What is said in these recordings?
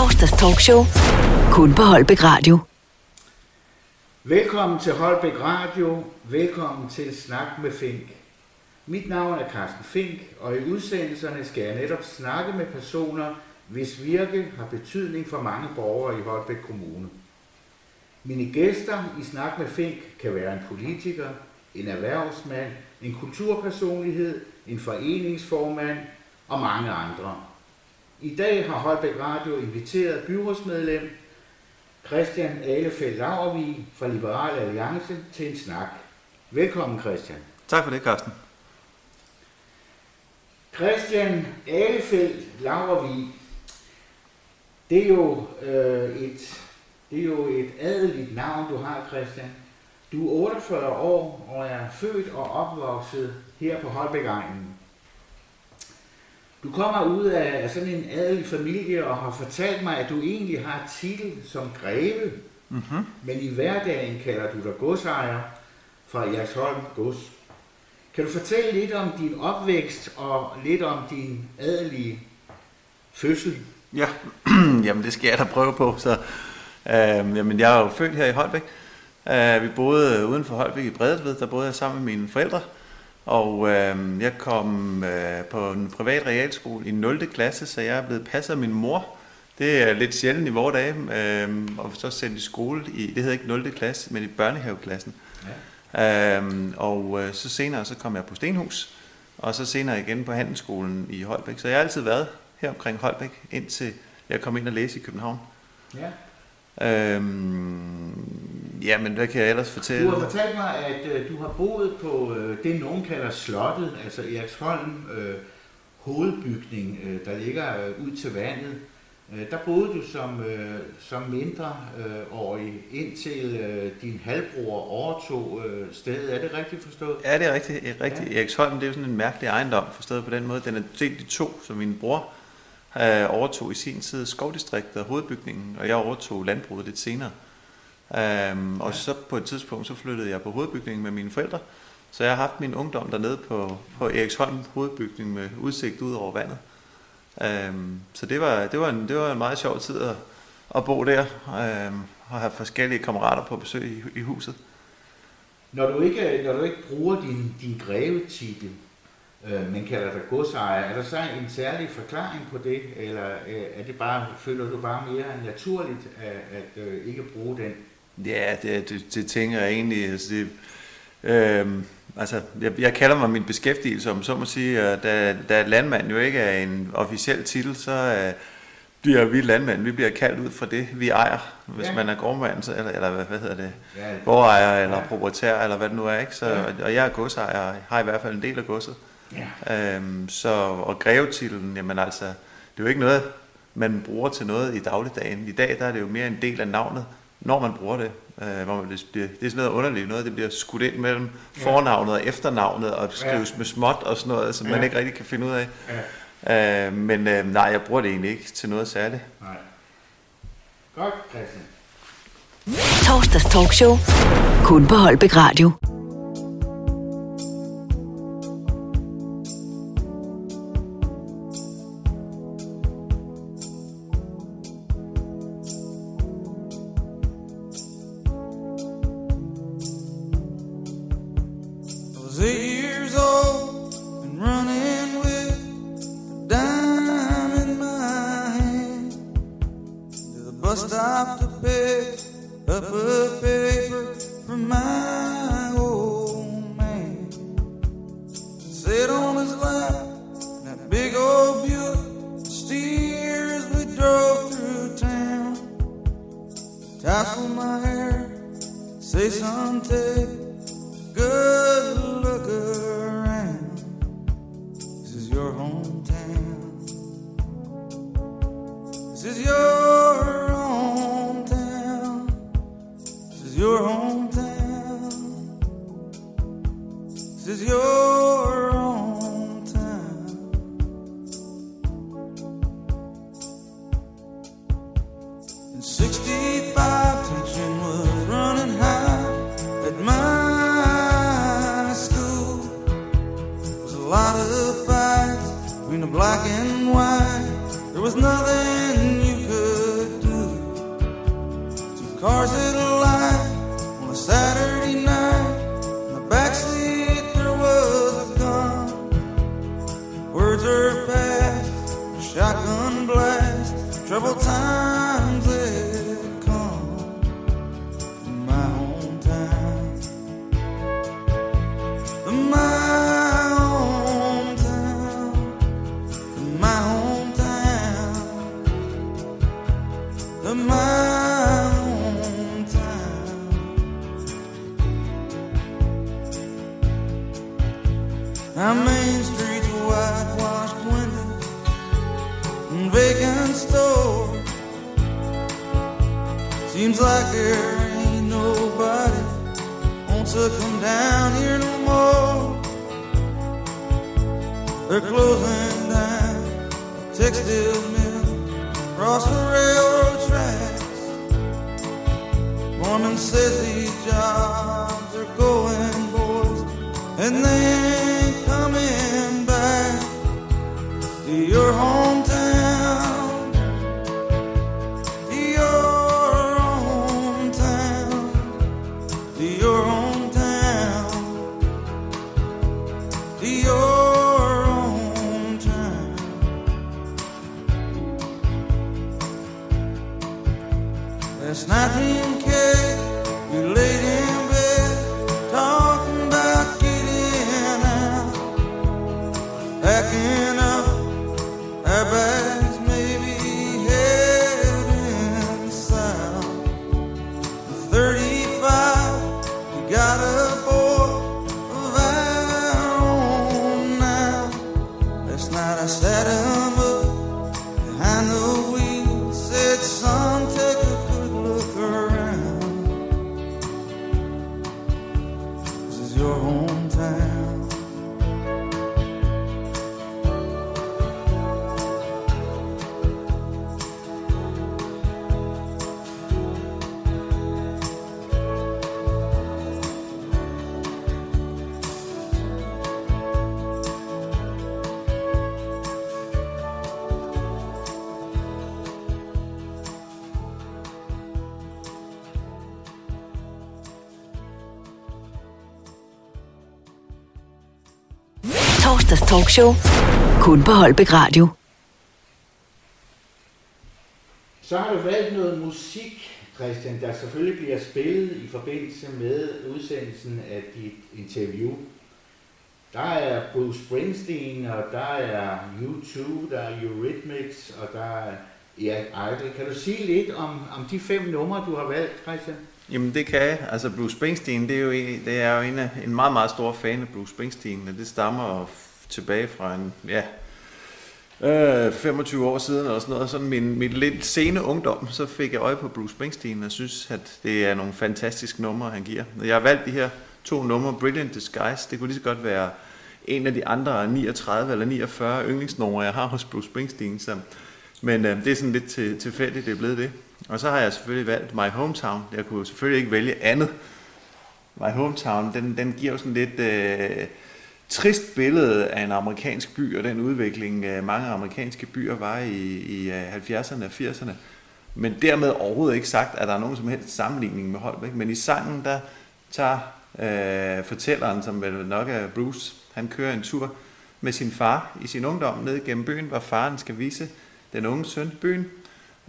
Torsdags talkshow. Kun på Holbæk Radio. Velkommen til Holbæk Radio. Velkommen til Snak med Fink. Mit navn er Carsten Fink, og i udsendelserne skal jeg netop snakke med personer, hvis virke har betydning for mange borgere i Holbæk Kommune. Mine gæster i Snak med Fink kan være en politiker, en erhvervsmand, en kulturpersonlighed, en foreningsformand og mange andre. I dag har Holbæk Radio inviteret byrådsmedlem Christian Alefeldt Lavervig fra Liberal Alliance til en snak. Velkommen Christian. Tak for det, Carsten. Christian Alefeldt Lavervig, det er jo øh, et det er jo et adeligt navn, du har, Christian. Du er 48 år og er født og opvokset her på Holbæk-egnen. Du kommer ud af sådan en adelig familie og har fortalt mig, at du egentlig har titel som greve, Mm-hmm. men i hverdagen kalder du dig godsejer fra Jersholm Gods. Kan du fortælle lidt om din opvækst og lidt om din adelige fødsel? Ja, jamen det skal jeg da prøve på. Så, øh, jamen jeg er jo født her i Holbæk. Øh, vi boede uden for Holbæk i Bredtved, der boede jeg sammen med mine forældre. Og øh, jeg kom øh, på en privat realskole i 0. klasse, så jeg er blevet passet af min mor. Det er lidt sjældent i vores dage, øh, og så sendt i skole i, det hedder ikke 0. klasse, men i børnehaveklassen. Ja. Øhm, og øh, så senere så kom jeg på Stenhus, og så senere igen på Handelsskolen i Holbæk. Så jeg har altid været her omkring Holbæk, indtil jeg kom ind og læse i København. ja. Øhm, ja, men hvad kan jeg ellers fortælle? Du har fortalt mig, at øh, du har boet på øh, det, nogen kalder slottet, altså Eriksholm øh, hovedbygning, øh, der ligger øh, ud til vandet. Øh, der boede du som, øh, som mindre øh, indtil øh, din halvbror overtog øh, stedet. Er det rigtigt forstået? Ja, det er rigtigt. Rigtigt. Ja. Ja. Eriksholm, det er jo sådan en mærkelig ejendom, forstået på den måde. Den er delt i to, så min bror øh, overtog i sin tid skovdistriktet og hovedbygningen, og jeg overtog landbruget lidt senere. Um, og Ja. så på et tidspunkt, så flyttede jeg på hovedbygningen med mine forældre. Så jeg har haft min ungdom dernede på, på Eriksholm hovedbygning med udsigt ud over vandet. Um, så det var, det, var en, det var en meget sjov tid at, at bo der um, og have forskellige kammerater på besøg i, i huset. Når du ikke, når du ikke bruger din, din grevetitel, øh, men kalder dig godsejer, er der så en særlig forklaring på det, eller øh, er det bare, føler du bare mere naturligt at, at øh, ikke bruge den? Ja, det, det, det tænker jeg egentlig. Altså, det, øhm, altså jeg, jeg kalder mig min beskæftigelse, om så må sige, og da, da landmand jo ikke er en officiel titel, så øh, bliver vi landmænd, vi bliver kaldt ud fra det, vi ejer. Hvis Ja. man er gårdmand, så, eller, eller hvad, hvad hedder det, Ja, gårdejer eller Ja. proprietær, eller hvad det nu er. Ikke? Så, Ja. Og jeg er godsejer, har i hvert fald en del af godset. ja. Øhm, så, og grevetitlen, jamen altså, det er jo ikke noget, man bruger til noget i dagligdagen. I dag der er det jo mere en del af navnet, når man bruger det. Øh, hvor man, det, bliver, det er sådan noget underligt noget, det bliver skudt ind mellem Ja. fornavnet og efternavnet, og skrives Ja. med småt og sådan noget, som Ja. man ikke rigtig kan finde ud af. ja. Øh, men øh, nej, jeg bruger det egentlig ikke til noget særligt. Nej. Godt, Christian. Torsdags talkshow. Kun på Holbæk Radio. The mountain, our main streets whitewashed windows and vacant stores. Seems like there ain't nobody wants to come down here no more. They're closing down textile mill across the railroad tracks. Foreman says these jobs are going, boys, and they ain't coming back to your hometown. Talkshow. Kun på Holbæk Radio. Så har du valgt noget musik, Christian, der selvfølgelig bliver spillet i forbindelse med udsendelsen af dit interview. Der er Bruce Springsteen, og der er U2, der er Eurythmics, og der er Erik Idle. Kan du sige lidt om, om de fem numre, du har valgt, Christian? Jamen det kan jeg. Altså Bruce Springsteen, det er jo en, det er jo en, en meget, meget stor fan af Bruce Springsteen, og det stammer tilbage fra en, ja, øh, 25 år siden eller sådan noget. Sådan min, min lidt sene ungdom, så fik jeg øje på Bruce Springsteen, og synes, at det er nogle fantastiske numre, han giver. Jeg har valgt de her to numre, Brilliant Disguise, det kunne lige så godt være en af de andre 39 eller 49 yndlingsnumre, jeg har hos Bruce Springsteen. Så, men øh, det er sådan lidt til, tilfældigt, det er blevet det. Og så har jeg selvfølgelig valgt My Hometown. Jeg kunne selvfølgelig ikke vælge andet. My Hometown, den, den giver jo sådan lidt øh, trist billede af en amerikansk by, og den udvikling, øh, mange amerikanske byer var i, i øh, 70'erne og 80'erne. Men dermed overhovedet ikke sagt, at der er nogen som helst sammenligning med Holbæk. Men i sangen, der tager øh, fortælleren, som vel nok er Bruce, han kører en tur med sin far i sin ungdom ned gennem byen, hvor faren skal vise den unge søn byen.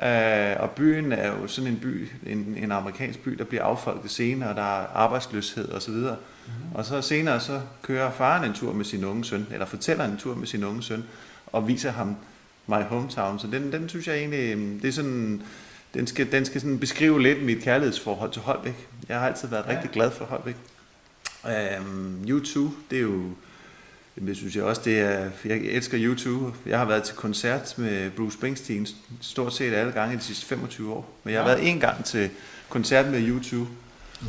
Øh, og byen er jo sådan en by, en, en amerikansk by, der bliver affolket senere, og der er arbejdsløshed osv. Mm. Og så senere så kører faren en tur med sin unge søn, eller fortæller en tur med sin unge søn, og viser ham My Hometown. Så den, den synes jeg egentlig, øhm, det er sådan, den skal, den skal sådan beskrive lidt mit kærlighedsforhold til Holbæk. Jeg har altid været ja. rigtig glad for Holbæk. Um, U2, det er jo, det synes jeg også, det er, jeg elsker U2. Jeg har været til koncert med Bruce Springsteen stort set alle gange de sidste 25 år. Men jeg har Ja. været en gang til koncert med U2,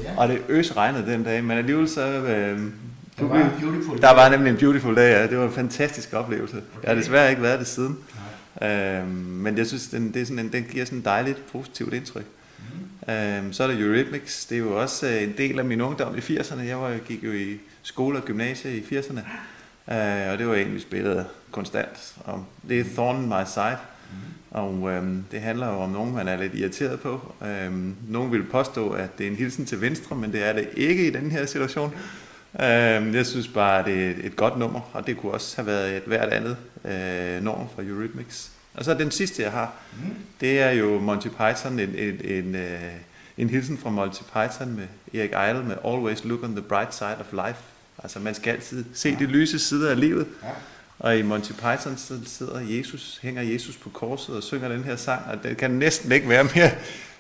Ja. og det øs regnede den dag, men alligevel så... Øh, Der var en beautiful der var nemlig en beautiful dag, ja. Det var en fantastisk oplevelse. Jeg har Okay. desværre ikke været det siden. Øhm, men jeg synes, den, det er sådan en, den giver sådan en dejligt positivt indtryk. Mhm. Øhm, så er der Eurythmics. Det er jo også øh, en del af min ungdom i 80'erne. Jeg var, gik jo i skole og gymnasie i 80'erne. Øh, og det var en, vi spillede konstant. Og det er Thorn My Side. Og øhm, det handler jo om nogen, man er lidt irriteret på. Øhm, nogen vil påstå, at det er en hilsen til venstre, men det er det ikke i den her situation. Øhm, jeg synes bare, det er et godt nummer, og det kunne også have været et hvert andet øh, nummer fra Eurythmics. Og så den sidste, jeg har, Mm. det er jo Monty Python, en, en, en, øh, en hilsen fra Monty Python med Erik Idle med Always look on the bright side of life. Altså man skal altid se de lyse sider af livet. Ja. Og i Monty Python så sidder Jesus, hænger Jesus på korset og synger den her sang, og det kan næsten ikke være mere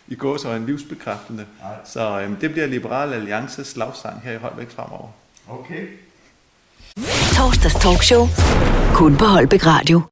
i går så en livsbekræftende. Nej. Så øhm, det bliver Liberal Alliances slagsang her i Holbæk fremover. Okay. Torsdags talkshow. Kun på Holbæk Radio.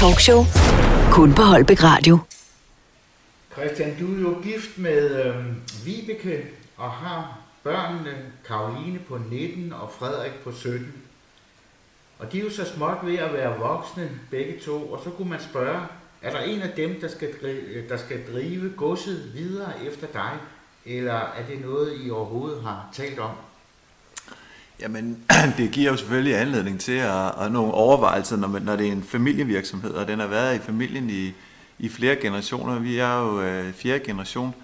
talkshow. Kun på Holbæk Radio. Christian, du er jo gift med øh, Vibeke og har børnene øh, Karoline på 19 og Frederik på 17. Og de er jo så småt ved at være voksne begge to, og så kunne man spørge, er der en af dem, der skal, drive, øh, der skal drive godset videre efter dig, eller er det noget, I overhovedet har talt om? Jamen, det giver jo selvfølgelig anledning til at, at nogle overvejelser, når, man, når det er en familievirksomhed, og den har været i familien i, i flere generationer. Vi er jo øh, fjerde generation,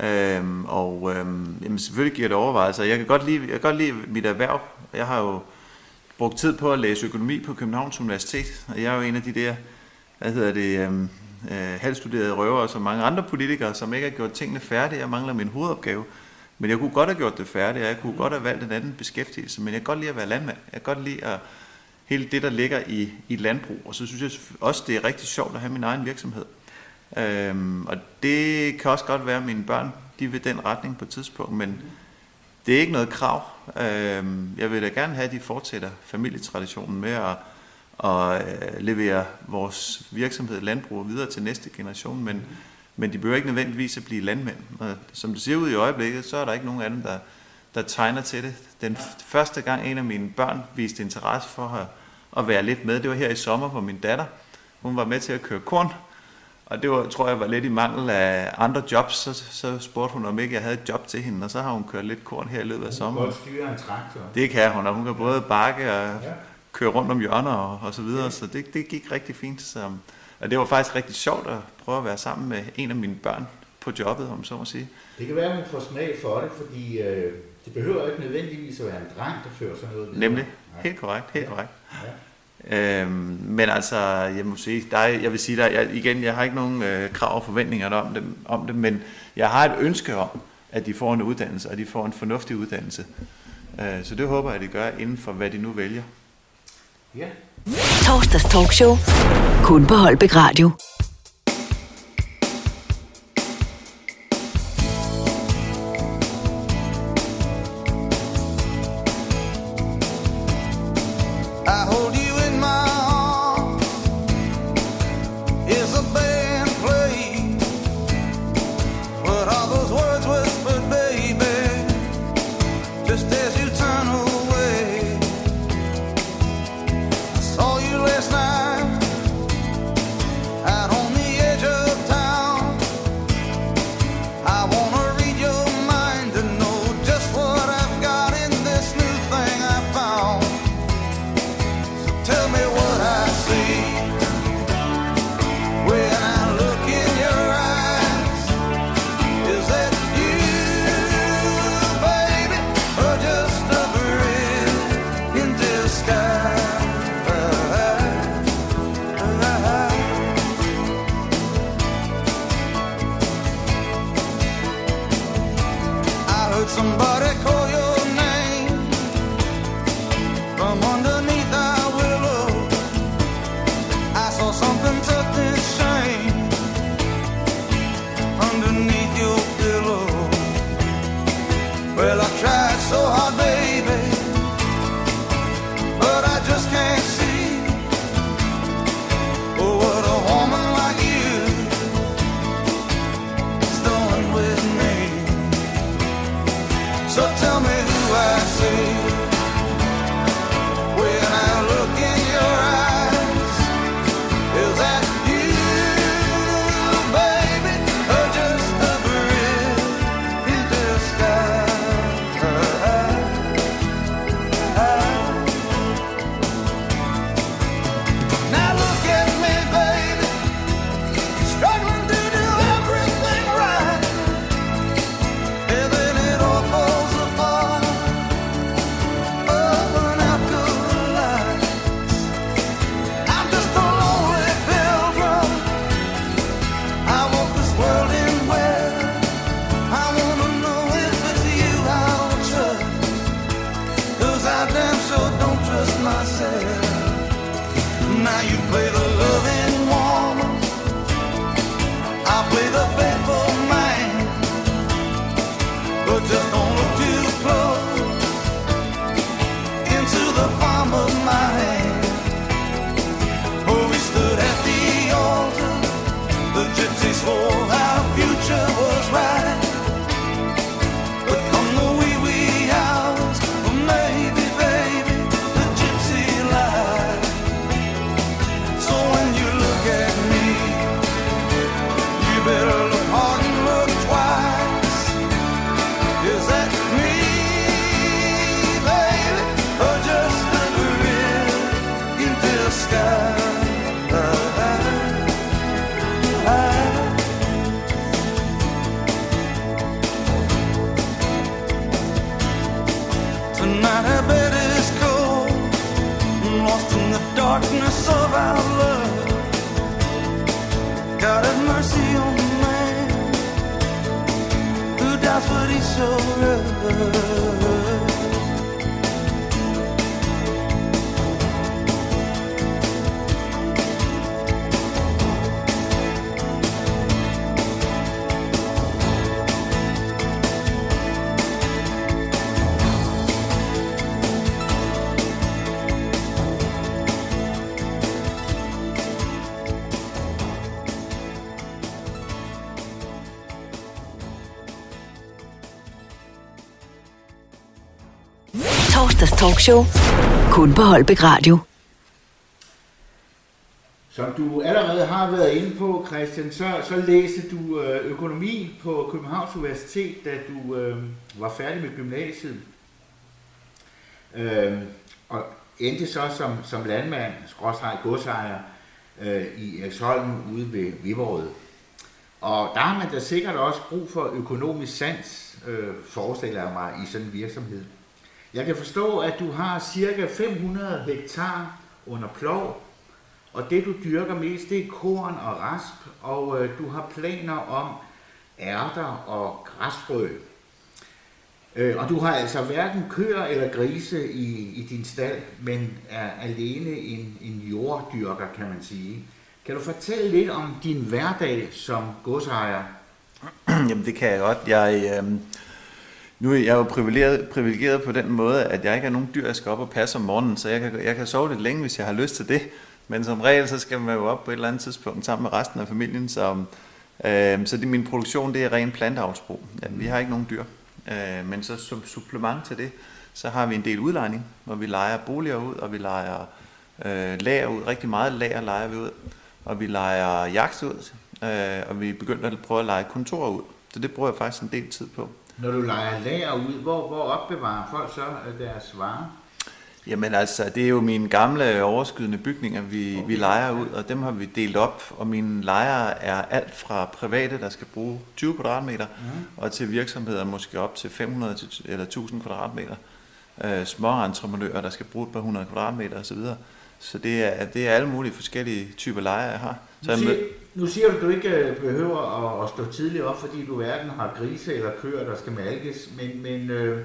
Øhm, og øhm, jamen, selvfølgelig giver det overvejelser. Jeg kan godt lide, jeg kan godt lide mit erhverv. Jeg har jo brugt tid på at læse økonomi på Københavns Universitet, og jeg er jo en af de der, hvad hedder det, øhm, øh, halvstuderede røver, som mange andre politikere, som ikke har gjort tingene færdige. Jeg mangler min hovedopgave. Men jeg kunne godt have gjort det færdigt, og jeg kunne godt have valgt en anden beskæftigelse, men jeg kan godt lide at være landmand. Jeg kan godt lide at hele det, der ligger i, i landbrug, og så synes jeg også, det er rigtig sjovt at have min egen virksomhed. Øhm, og det kan også godt være, at mine børn de vil den retning på et tidspunkt, men det er ikke noget krav. Øhm, jeg vil da gerne have, at de fortsætter familietraditionen med at, at øh, levere vores virksomhed landbrug videre til næste generation, men, men de behøver ikke nødvendigvis at blive landmænd. Og som det ser ud i øjeblikket, så er der ikke nogen af dem, der, der tegner til det. Den første gang en af mine børn viste interesse for at, at være lidt med, det var her i sommer, hvor min datter, hun var med til at køre korn, og det var, tror jeg var lidt i mangel af andre jobs, så, så spurgte hun, om ikke jeg havde et job til hende, og så har hun kørt lidt korn her i løbet af sommeren. Hun kan styre en traktor. Det kan hun, og hun kan både bakke og køre rundt om hjørner og, og så videre, så det, det gik rigtig fint. Så, og det var faktisk rigtig sjovt at prøve at være sammen med en af mine børn på jobbet, om så må sige. Det kan være, at hun får smag for det, fordi øh, det behøver ikke nødvendigvis at være en dreng, der fører sådan noget. Nemlig. Nej. Helt korrekt, helt Ja. korrekt. Ja. Øhm, men altså, jeg må sige, der er, jeg vil sige, der, jeg, igen, jeg har ikke nogen øh, krav og forventninger om det, om det, men jeg har et ønske om, at de får en uddannelse, og de får en fornuftig uddannelse. Øh, så det håber jeg, at de gør inden for, hvad de nu vælger. ja. Torsdags talkshow. Kun på Holbæk Radio. love. Talkshow. Kun på Holbæk Radio. Som du allerede har været inde på, Christian, så, så læste du øh, økonomi på Københavns Universitet, da du øh, var færdig med gymnasiet. Øh, og endte så som, som landmand, skråstrej godsejer, øh, i Eriksholm ude ved Viborg. Og der har man da sikkert også brug for økonomisk sans, øh, forestiller jeg mig, i sådan en virksomhed. Jeg kan forstå, at du har cirka 500 hektar under plov, og det du dyrker mest, det er korn og rasp, og øh, du har planer om ærter og græsfrø. Øh, og du har altså hverken køer eller grise i, i din stald, men er alene en, en jorddyrker, kan man sige. Kan du fortælle lidt om din hverdag som godsejer? Jamen det kan jeg godt. Jeg, øh, nu er jeg jo privilegeret, privilegeret på den måde, at jeg ikke har nogen dyr, jeg skal op og passe om morgenen, så jeg kan, jeg kan sove lidt længe, hvis jeg har lyst til det. Men som regel, så skal man jo op på et eller andet tidspunkt sammen med resten af familien. Så, øh, så det, min produktion, det er ren planteavlsbrug. Ja, vi har ikke nogen dyr. Øh, men så som supplement til det, så har vi en del udlejning, hvor vi leger boliger ud, og vi leger øh, lager ud. Rigtig meget lager leger vi ud. Og vi leger jagt ud, øh, og vi begynder at prøve at lege kontorer ud. Så det bruger jeg faktisk en del tid på. Når du leger lager ud, hvor, hvor opbevarer folk så deres varer? Jamen altså, det er jo mine gamle overskydende bygninger, vi, vi leger ud, og dem har vi delt op, og mine lejere er alt fra private, der skal bruge 20 kvadratmeter, mm. og til virksomheder måske op til 500 til, eller 1000 kvadratmeter. Øh, små entreprenører, der skal bruge et par hundrede kvadratmeter osv. Så det er, det er alle mulige forskellige typer lejre, jeg har. Så jeg mød- nu siger du, at du ikke øh, behøver at, at stå tidligt op, fordi du hverken har grise eller køer, der skal malkes, men, men, øh,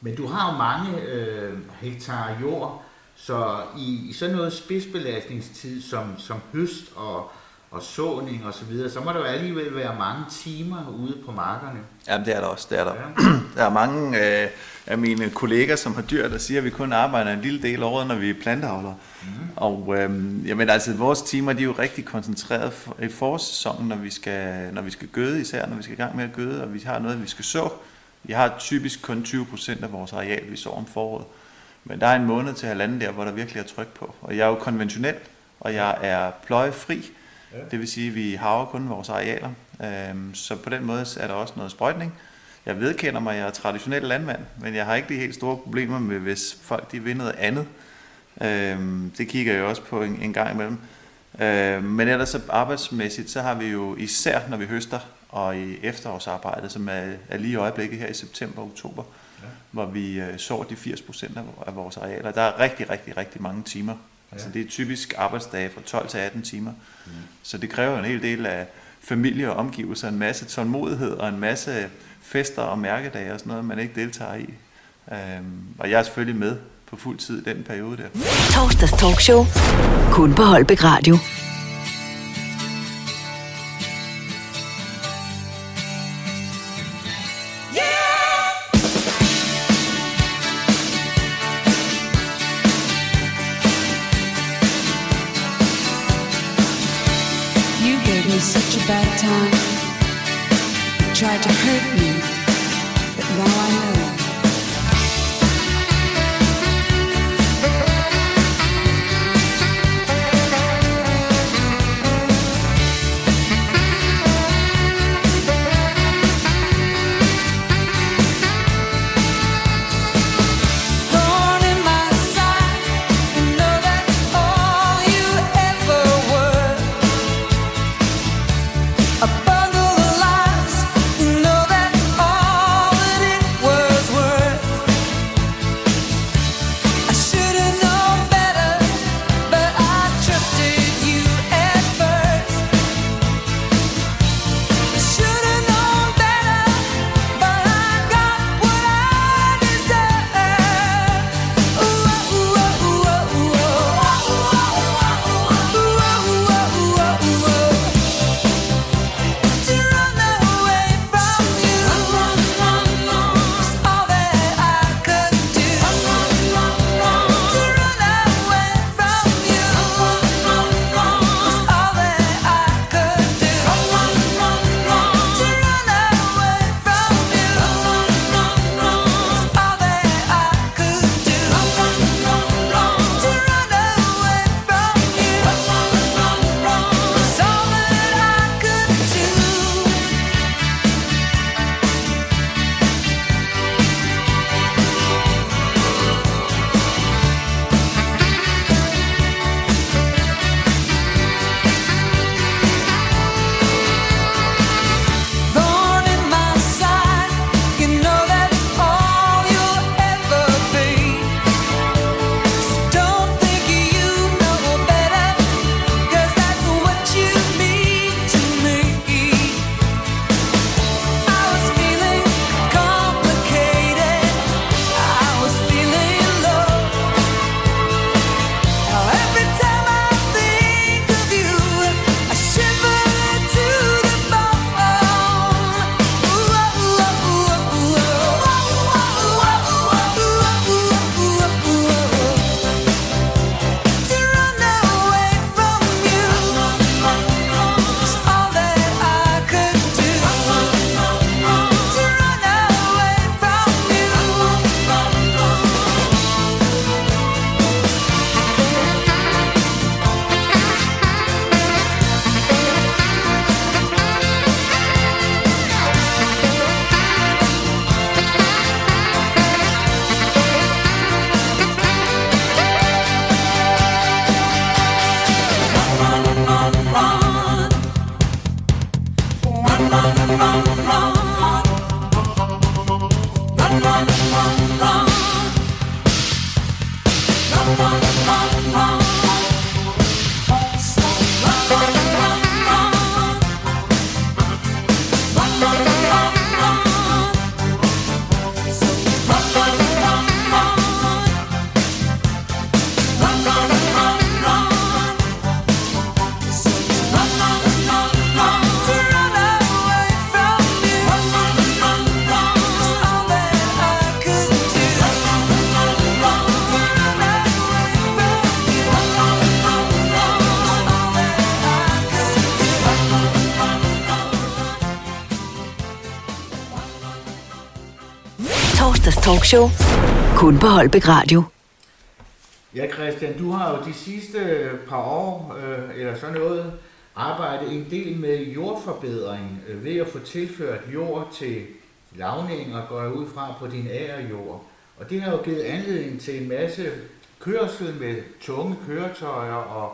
men du har jo mange øh, hektar jord, så i, i sådan noget spidsbelastningstid som, som høst og, og såning og så videre, så må der jo alligevel være mange timer ude på markerne. Jamen det er der også, det er der. Ja. Der er mange øh, af mine kolleger, som har dyr, der siger, at vi kun arbejder en lille del af året, når vi er planteavlere. Mm. Og øh, jamen, altså, vores timer de er jo rigtig koncentreret for, i forårssæsonen, når vi, skal, når vi skal gøde, især når vi skal i gang med at gøde, og vi har noget, vi skal så. Vi har typisk kun 20% af vores areal, vi så om foråret. Men der er en måned til halvanden der, hvor der virkelig er tryk på. Og jeg er jo konventionel, og jeg er pløjefri. Ja. Det vil sige, at vi haver kun vores arealer. Øhm, så på den måde er der også noget sprøjtning. Jeg vedkender mig, at jeg er traditionel landmand, men jeg har ikke de helt store problemer med, hvis folk de vil noget andet. Øhm, det kigger jeg også på en, en gang imellem. Øhm, men ellers så arbejdsmæssigt, så har vi jo især, når vi høster, og i efterårsarbejdet, som er, er lige i øjeblikket her i september og oktober, ja. hvor vi øh, sår de 80% af, af vores arealer. Der er rigtig, rigtig, rigtig mange timer. Altså det er typisk arbejdsdage fra 12 til 18 timer. Mm. Så det kræver en hel del af familie og omgivelser, en masse tålmodighed og en masse fester og mærkedage og sådan noget, man ikke deltager i. Øhm, og jeg er selvfølgelig med på fuld tid i den periode der. Torsdags talkshow. Kun på Holbæk Radio. Tried to hurt me, Torsdags. Kun på Holbæk Radio. Ja, Christian, du har jo de sidste par år, øh, eller sådan noget, arbejdet en del med jordforbedring øh, ved at få tilført jord til lavning og går jeg ud fra på din agerjord. Og det har jo givet anledning til en masse kørsel med tunge køretøjer, og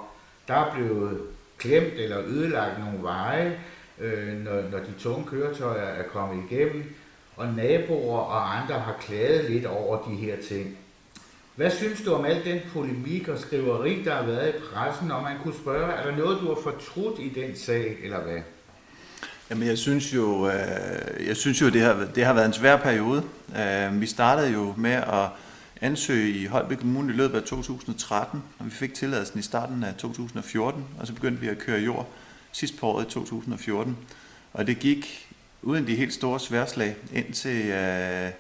der er blevet klemt eller ødelagt nogle veje, øh, når, når de tunge køretøjer er kommet igennem, og naboer og andre har klaget lidt over de her ting. Hvad synes du om al den polemik og skriveri, der har været i pressen, og man kunne spørge, er der noget, du har fortrudt i den sag, eller hvad? Jamen, jeg synes jo, øh, jeg synes jo det, har, det har været en svær periode. Øh, vi startede jo med at ansøge i Holbæk Kommune i løbet af 2013, og vi fik tilladelsen i starten af 2014, og så begyndte vi at køre jord sidst på året i 2014. Og det gik uden de helt store sværslag indtil, øh,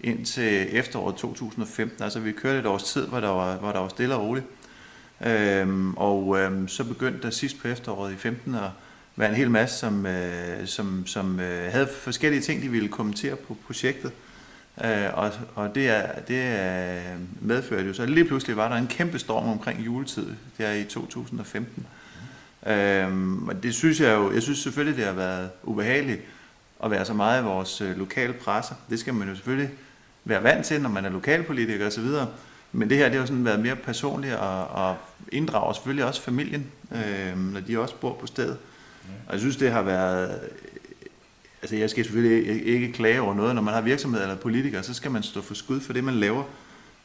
indtil efteråret 2015. Altså vi kørte et års tid, hvor der var, hvor der var stille og roligt. Øhm, og øhm, så begyndte der sidst på efteråret i 15 at være en hel masse, som, øh, som, som øh, havde forskellige ting, de ville kommentere på projektet. Øh, og, og det, er, det er medførte jo så, lige pludselig var der en kæmpe storm omkring juletid, der i 2015. Øhm, og det synes jeg jo, jeg synes selvfølgelig, det har været ubehageligt at være så meget i vores øh, lokale presse. Det skal man jo selvfølgelig være vant til, når man er lokalpolitiker osv. Men det her, det har jo sådan været mere personligt og, og inddrager selvfølgelig også familien, øh, når de også bor på stedet. Og jeg synes, det har været... Altså, jeg skal selvfølgelig ikke klage over noget. Når man har virksomhed eller politiker, så skal man stå for skud for det, man laver.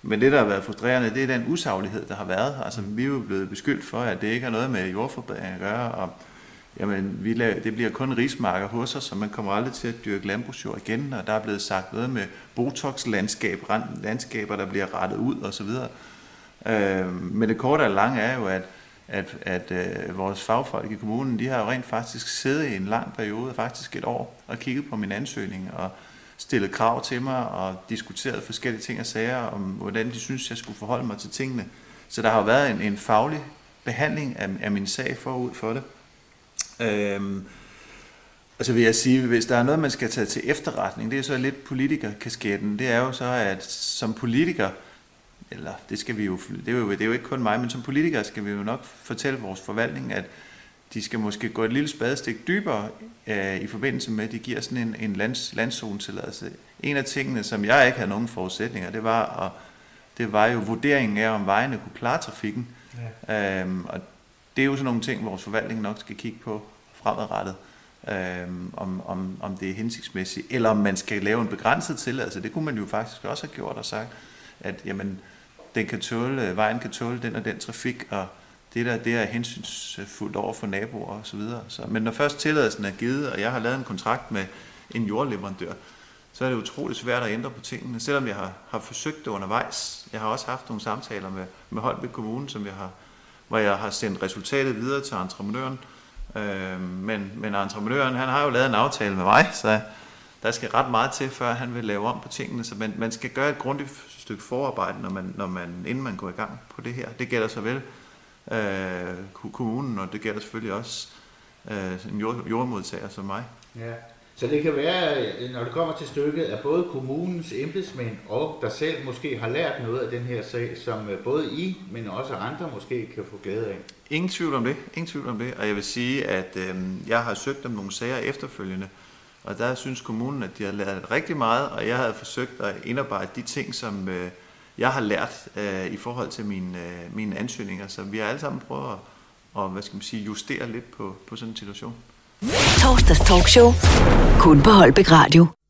Men det, der har været frustrerende, det er den usaglighed, der har været. Altså, vi er jo blevet beskyldt for, at det ikke har noget med jordforbedring at gøre, og jamen, vi laver, det bliver kun rismarker hos os, så man kommer aldrig til at dyrke landbrugsjord igen, og der er blevet sagt noget med botox-landskab, landskaber, der bliver rettet ud osv. Øh, men det korte og lange er jo, at, at, at øh, vores fagfolk i kommunen, de har jo rent faktisk siddet i en lang periode, faktisk et år, og kigget på min ansøgning og stillet krav til mig og diskuteret forskellige ting og sager om, hvordan de synes, jeg skulle forholde mig til tingene. Så der har jo været en, en faglig behandling af, af min sag forud for det. Øhm, og så vil jeg sige, hvis der er noget, man skal tage til efterretning, det er så lidt politikerkasketten. Det er jo så, at som politiker, eller det skal vi jo, det er jo, det er jo ikke kun mig, men som politiker skal vi jo nok fortælle vores forvaltning, at de skal måske gå et lille spadestik dybere øh, i forbindelse med, at de giver sådan en, en lands, landzonetilladelse. En af tingene, som jeg ikke havde nogen forudsætninger, det var, at, det var jo vurderingen af, om vejene kunne klare trafikken. Ja. Øhm, og det er jo sådan nogle ting, vores forvaltning nok skal kigge på fremadrettet, øh, om, om, om det er hensigtsmæssigt, eller om man skal lave en begrænset tilladelse. Det kunne man jo faktisk også have gjort og sagt, at jamen, den kan tåle, øh, vejen kan tåle den og den trafik, og det der, det er hensynsfuldt over for naboer og så videre. Så, men når først tilladelsen er givet, og jeg har lavet en kontrakt med en jordleverandør, så er det utroligt svært at ændre på tingene, selvom jeg har, har forsøgt det undervejs. Jeg har også haft nogle samtaler med, med Holbæk Kommune, som jeg har, hvor jeg har sendt resultatet videre til entreprenøren. Øh, men, men entreprenøren, han har jo lavet en aftale med mig, så der skal ret meget til, før han vil lave om på tingene. Så man, man skal gøre et grundigt stykke forarbejde, når man, når man, inden man går i gang på det her. Det gælder så vel øh, kommunen, og det gælder selvfølgelig også øh, en jord, jordmodtager som mig. Ja. Så det kan være, øh, når det kommer til stykket, at både kommunens embedsmænd og der selv måske har lært noget af den her sag, som øh, både I, men også andre måske kan få glæde af. Ingen tvivl om det, ingen tvivl om det. Og jeg vil sige, at øh, jeg har søgt om nogle sager efterfølgende, og der synes kommunen, at de har lært rigtig meget, og jeg havde forsøgt at indarbejde de ting, som øh, jeg har lært øh, i forhold til mine, øh, mine ansøgninger. Så vi har alle sammen prøvet at og, hvad skal man sige, justere lidt på, på sådan en situation. Torsdags talkshow. Kun på Holbæk Radio.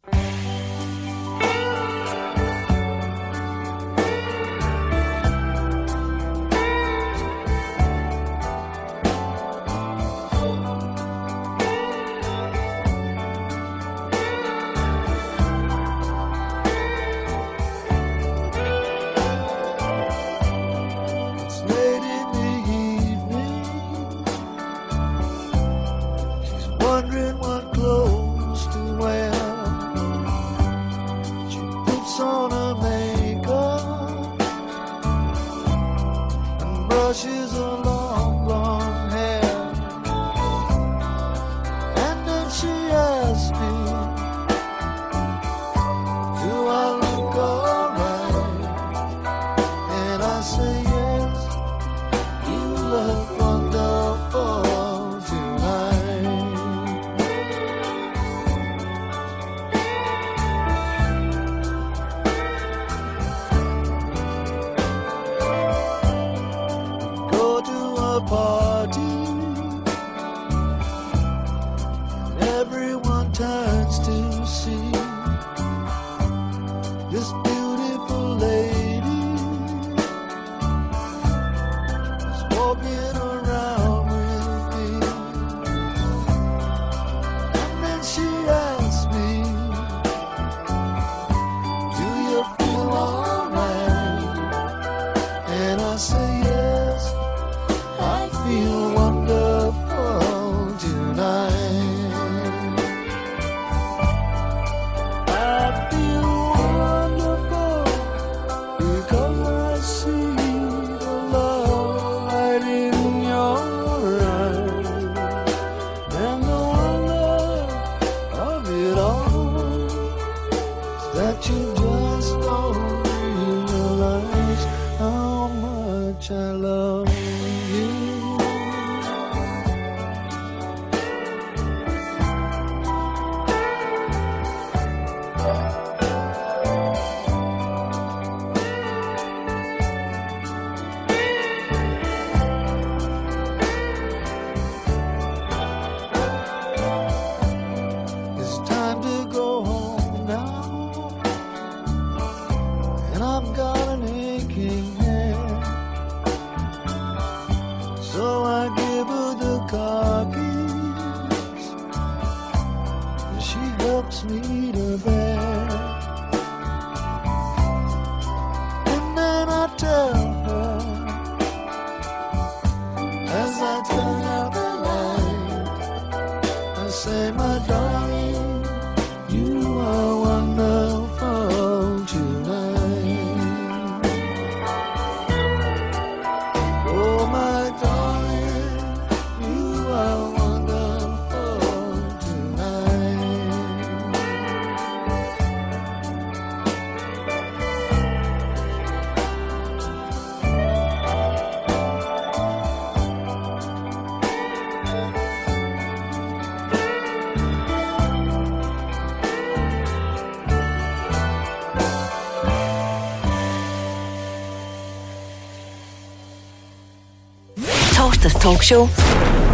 Talkshow.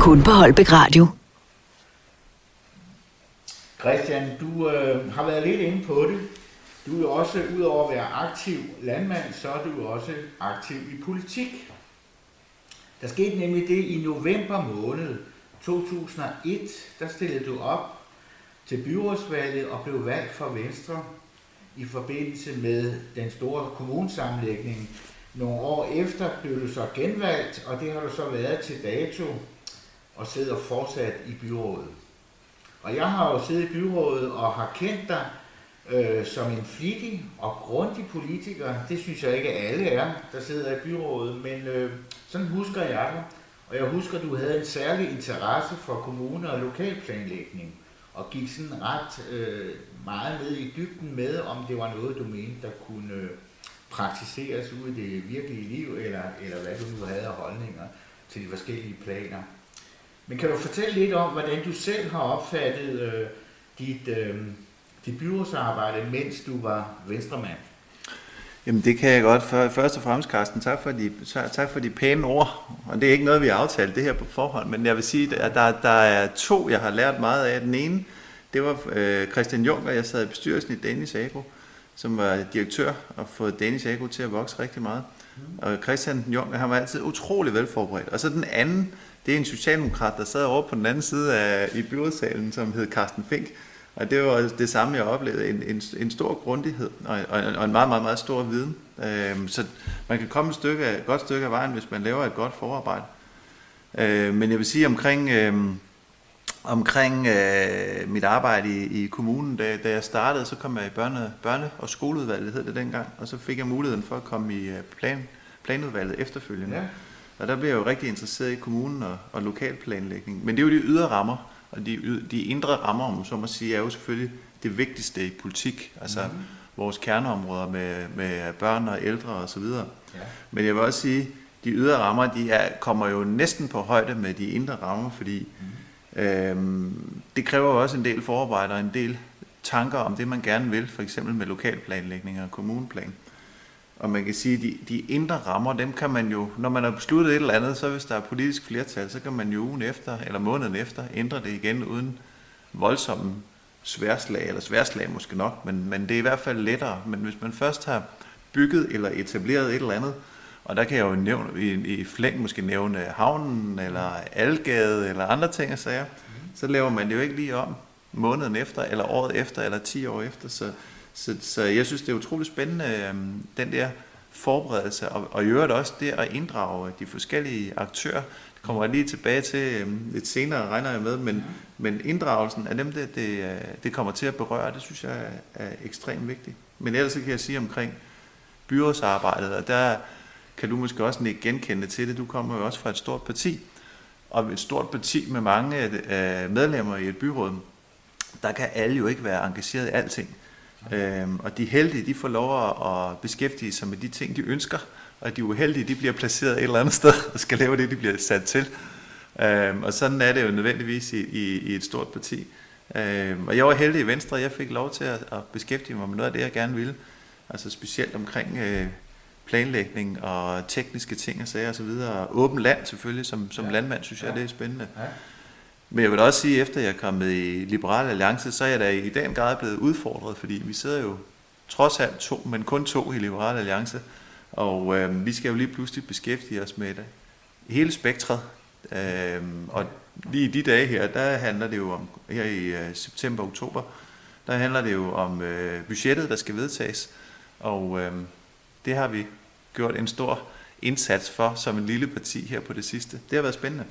Kun på Holbæk Radio. Christian, du øh, har været lidt inde på det. Du er jo også, udover at være aktiv landmand, så er du også aktiv i politik. Der skete nemlig det i november måned 2001, der stillede du op til byrådsvalget og blev valgt for Venstre i forbindelse med den store kommunesammenlægning. Nogle år efter blev du så genvalgt, og det har du så været til dato og sidder fortsat i byrådet. Og jeg har jo siddet i byrådet og har kendt dig øh, som en flittig og grundig politiker. Det synes jeg ikke alle er, der sidder i byrådet, men øh, sådan husker jeg dig. Og jeg husker, du havde en særlig interesse for kommune- og lokalplanlægning, og gik sådan ret øh, meget ned i dybden med, om det var noget, du mente, der kunne øh, praktiseres ude i det virkelige liv, eller, eller hvad du nu havde af holdninger til de forskellige planer. Men kan du fortælle lidt om, hvordan du selv har opfattet øh, dit, øh, dit byrådsarbejde, mens du var venstremand? Jamen det kan jeg godt. Først og fremmest, Carsten, tak for, de, tak for de pæne ord. Og det er ikke noget, vi har aftalt det her på forhånd, men jeg vil sige, at der, der er to, jeg har lært meget af. Den ene, det var øh, Christian Juncker, jeg sad i bestyrelsen i Danish Agro, som var direktør og fået Danish Agro til at vokse rigtig meget. Og Christian Juncker, han var altid utrolig velforberedt. Og så den anden, det er en socialdemokrat, der sad over på den anden side af, i byrådssalen, som hed Carsten Fink. Og det var det samme, jeg oplevede. En, en, en stor grundighed og, og, og en meget, meget, meget stor viden. Øhm, så man kan komme et, stykke, et godt stykke af vejen, hvis man laver et godt forarbejde. Øh, men jeg vil sige omkring, øh, omkring øh, mit arbejde i, i kommunen, da, da jeg startede, så kom jeg i børne, børne- og skoleudvalget, hed det dengang, og så fik jeg muligheden for at komme i øh, plan, planudvalget efterfølgende. Ja. Og der blev jeg jo rigtig interesseret i kommunen og, og lokalplanlægning. Men det er jo de ydre rammer, og de, de indre rammer, om så må sige, er jo selvfølgelig det vigtigste i politik. Altså mm. vores kerneområder med, med børn og ældre og så videre. Ja. Men jeg vil også sige, de ydre rammer, de er, kommer jo næsten på højde med de indre rammer, fordi mm øhm, det kræver også en del forarbejde og en del tanker om det, man gerne vil, for eksempel med lokalplanlægning og kommuneplan. Og man kan sige, at de, de indre rammer, dem kan man jo, når man har besluttet et eller andet, så hvis der er politisk flertal, så kan man jo ugen efter, eller måneden efter, ændre det igen uden voldsomme sværslag, eller sværslag måske nok, men, men det er i hvert fald lettere. Men hvis man først har bygget eller etableret et eller andet, og der kan jeg jo nævne, i, i flæng måske nævne havnen, eller Algade, eller andre ting og sager, så laver man det jo ikke lige om måneden efter, eller året efter, eller 10 år efter. Så, så, så jeg synes, det er utroligt spændende, øhm, den der forberedelse, og, og i øvrigt også det at inddrage de forskellige aktører. Det kommer jeg lige tilbage til øhm, lidt senere, regner jeg med, men, men inddragelsen af dem, det, det, øh, det kommer til at berøre, det synes jeg er, er ekstremt vigtigt. Men ellers så kan jeg sige omkring byrådsarbejdet, og der kan du måske også ikke genkende til det. Du kommer jo også fra et stort parti, og et stort parti med mange øh, medlemmer i et byråd, der kan alle jo ikke være engageret i alting. Øhm, og de heldige, de får lov at- beskæftige sig med de ting, de ønsker, og de uheldige, de bliver placeret et eller andet sted og skal lave det, de bliver sat til. Øhm, og sådan er det jo nødvendigvis i, i, i et stort parti. Øhm, og jeg var heldig i Venstre, jeg fik lov til at, at beskæftige mig med noget af det, jeg gerne ville. Altså specielt omkring øh, planlægning og tekniske ting og sager osv. Og åben land selvfølgelig, som, som ja. landmand synes jeg, det er spændende. Ja. Men jeg vil også sige, at efter jeg kom med i Liberal Alliance, så er jeg da i den grad blevet udfordret, fordi vi sidder jo trods alt to, men kun to i Liberal Alliance, og øh, vi skal jo lige pludselig beskæftige os med det. hele spektret. Øh, og lige i de dage her, der handler det jo om, her i øh, september-oktober, der handler det jo om øh, budgettet, der skal vedtages, og øh, det har vi gjort en stor indsats for som en lille parti her på det sidste. Det har været spændende.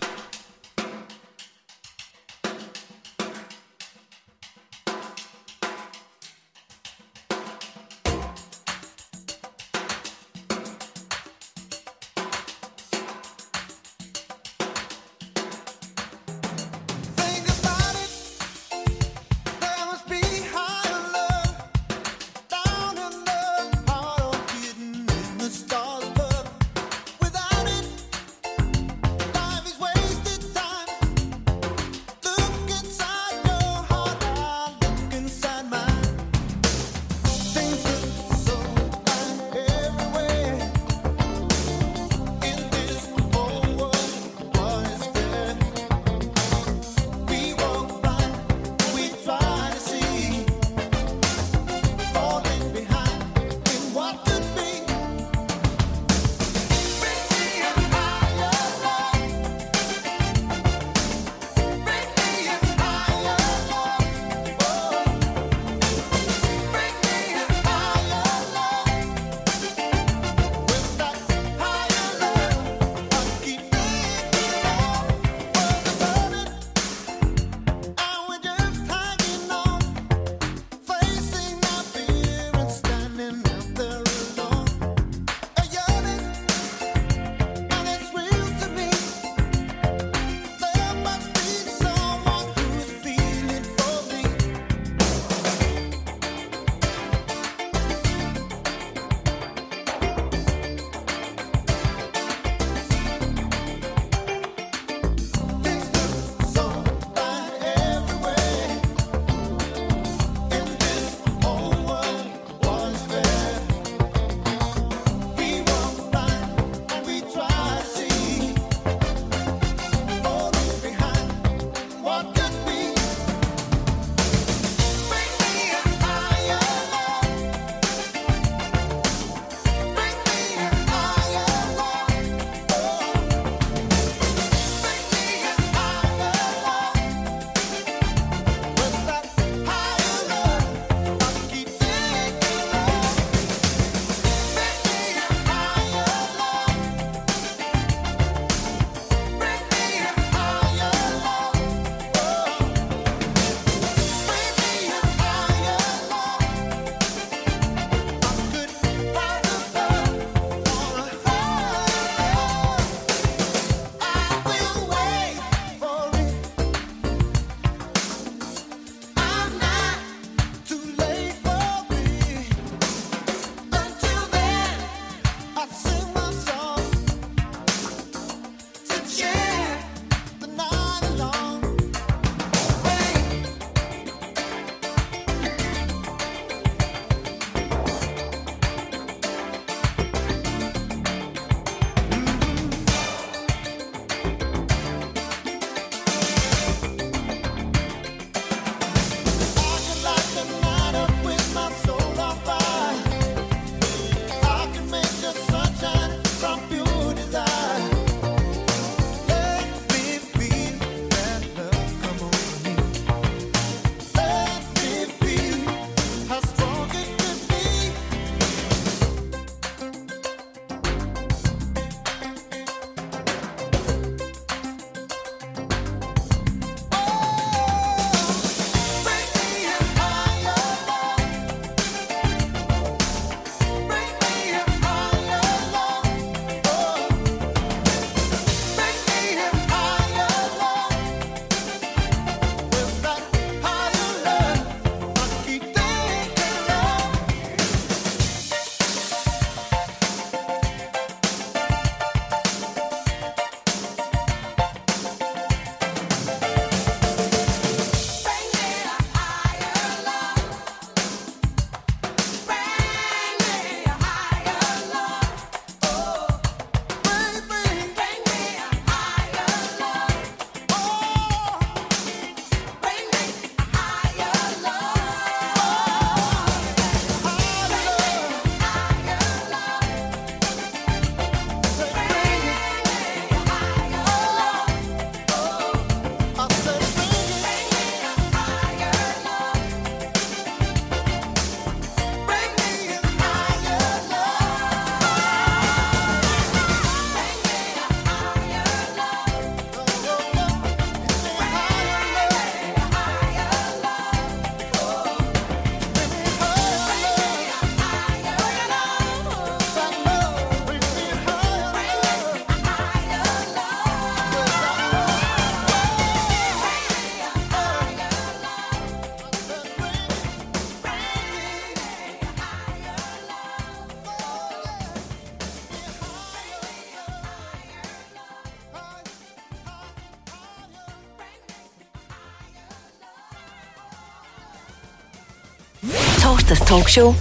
Talkshow.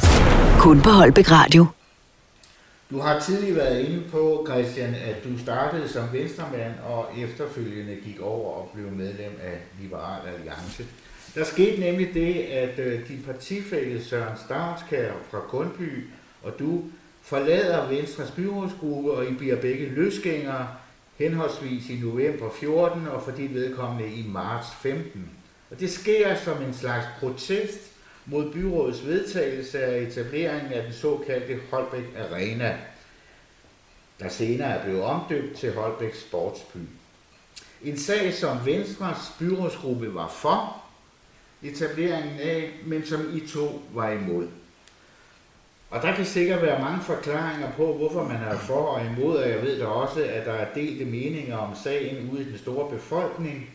Kun på Holbæk Radio. Du har tidligere været inde på, Christian, at du startede som venstremand og efterfølgende gik over og blev medlem af Liberal Alliance. Der skete nemlig det, at øh, din partifælle Søren Stavnskær fra Kundby og du forlader Venstres byrådsgruppe, og I bliver begge løsgængere, henholdsvis i november 14 og for dit vedkommende i marts 15. Og det sker som en slags protest mod byrådets vedtagelse af etableringen af den såkaldte Holbæk Arena, der senere er blevet omdøbt til Holbæk Sportsby. En sag, som Venstres byrådsgruppe var for etableringen af, men som I to var imod. Og der kan sikkert være mange forklaringer på, hvorfor man er for og imod, og jeg ved da også, at der er delte meninger om sagen ude i den store befolkning.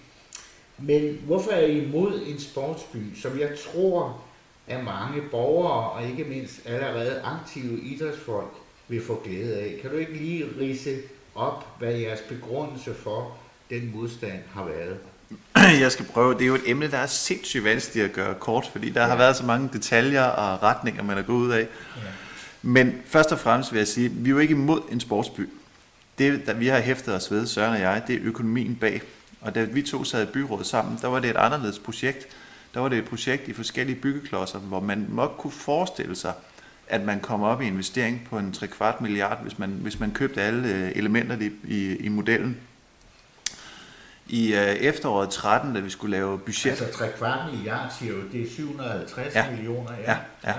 Men hvorfor er I imod en sportsby, som jeg tror, at mange borgere og ikke mindst allerede aktive idrætsfolk vil få glæde af? Kan du ikke lige rise op, hvad jeres begrundelse for den modstand har været? Jeg skal prøve. Det er jo et emne, der er sindssygt vanskeligt at gøre kort, fordi der ja. har været så mange detaljer og retninger, man er gået ud af. Ja. Men først og fremmest vil jeg sige, at vi er jo ikke imod en sportsby. Det, der vi har hæftet os ved, Søren og jeg, det er økonomien bag. Og da vi to sad i byrådet sammen, der var det et anderledes projekt. Der var det et projekt i forskellige byggeklodser, hvor man nok kunne forestille sig, at man kommer op i investering på en 3 kvart milliard, hvis man, hvis man købte alle øh, elementer i, i, i modellen. I øh, efteråret 13, da vi skulle lave budget, Altså 3 kvart milliard, siger du, det er 750 Ja. ja. millioner. Ja, ja.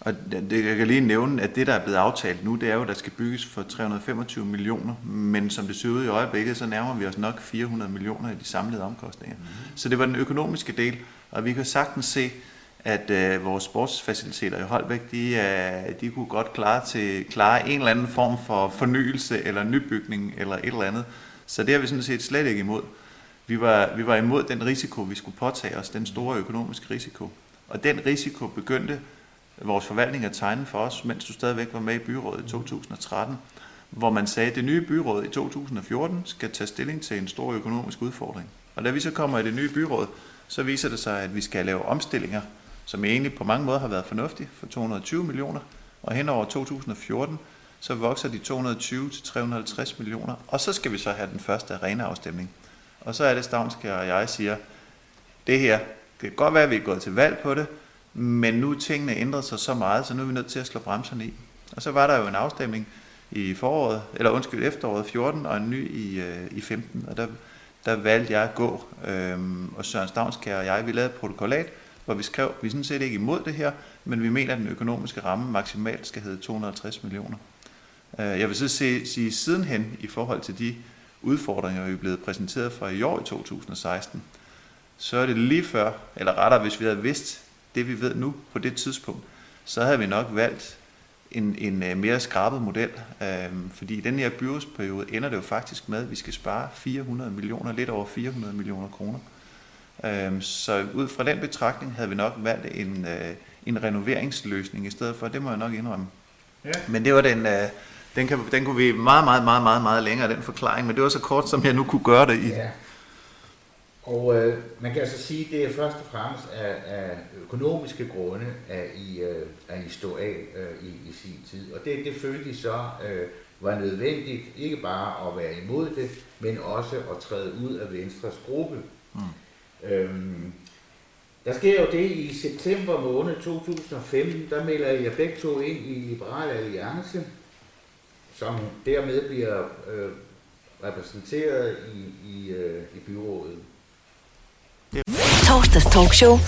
Og det, jeg kan lige nævne, at det, der er blevet aftalt nu, det er jo, at der skal bygges for 325 millioner. Men som det ser ud i øjeblikket, så nærmer vi os nok 400 millioner i de samlede omkostninger. Mm. Så det var den økonomiske del, og vi kan sagtens se, at øh, vores sportsfaciliteter i Holbæk, de, øh, de kunne godt klare, til, klare en eller anden form for fornyelse eller nybygning eller et eller andet. Så det har vi sådan set slet ikke imod. Vi var, vi var imod den risiko, vi skulle påtage os, den store økonomiske risiko. Og den risiko begyndte vores forvaltning at tegne for os, mens du stadigvæk var med i byrådet i 2013, hvor man sagde, at det nye byråd i 2014 skal tage stilling til en stor økonomisk udfordring. Og da vi så kommer i det nye byråd, så viser det sig, at vi skal lave omstillinger, som egentlig på mange måder har været fornuftige for 220 millioner, og hen over 2014, så vokser de 220 til 350 millioner, og så skal vi så have den første arenaafstemning. Og så er det Stavnskær og jeg siger, det her, det kan godt være, at vi er gået til valg på det, men nu er tingene ændret sig så meget, så nu er vi nødt til at slå bremserne i. Og så var der jo en afstemning i foråret, eller undskyld, efteråret 14, og en ny i, øh, i 15, og der, der valgte jeg at gå, øhm, og Søren Stavnskær og jeg, vi lavede et protokollat, hvor vi skrev, vi er sådan set ikke imod det her, men vi mener, at den økonomiske ramme maksimalt skal hedde 250 millioner. Øh, Jeg vil så se, sige sidenhen i forhold til de udfordringer, vi er blevet præsenteret for i år i 2016, så er det lige før, eller rettere, hvis vi havde vidst det, vi ved nu på det tidspunkt, så havde vi nok valgt en, en øh, mere skrabet model, øhm, fordi i den her byrådsperiode ender det jo faktisk med, at vi skal spare 400 millioner, lidt over 400 millioner kroner. Øhm, så ud fra den betragtning havde vi nok valgt en, øh, en renoveringsløsning i stedet for, det må jeg nok indrømme. Ja. Men det var den, øh, den, kan, den kunne vi meget, meget, meget, meget, meget længere, den forklaring, men det var så kort, som jeg nu kunne gøre det i. Ja. Og øh, man kan altså sige, at det er først og fremmest af, af økonomiske grunde, at I, øh, at I stod af øh, i, i sin tid. Og det, det følte I så øh, var nødvendigt, ikke bare at være imod det, men også at træde ud af Venstres gruppe. Mm. Øhm, der sker jo det i september måned 2015, der melder jeg begge to ind i Liberal Alliance, som dermed bliver øh, repræsenteret i, i, øh, i byrådet. Torsdags talkshow.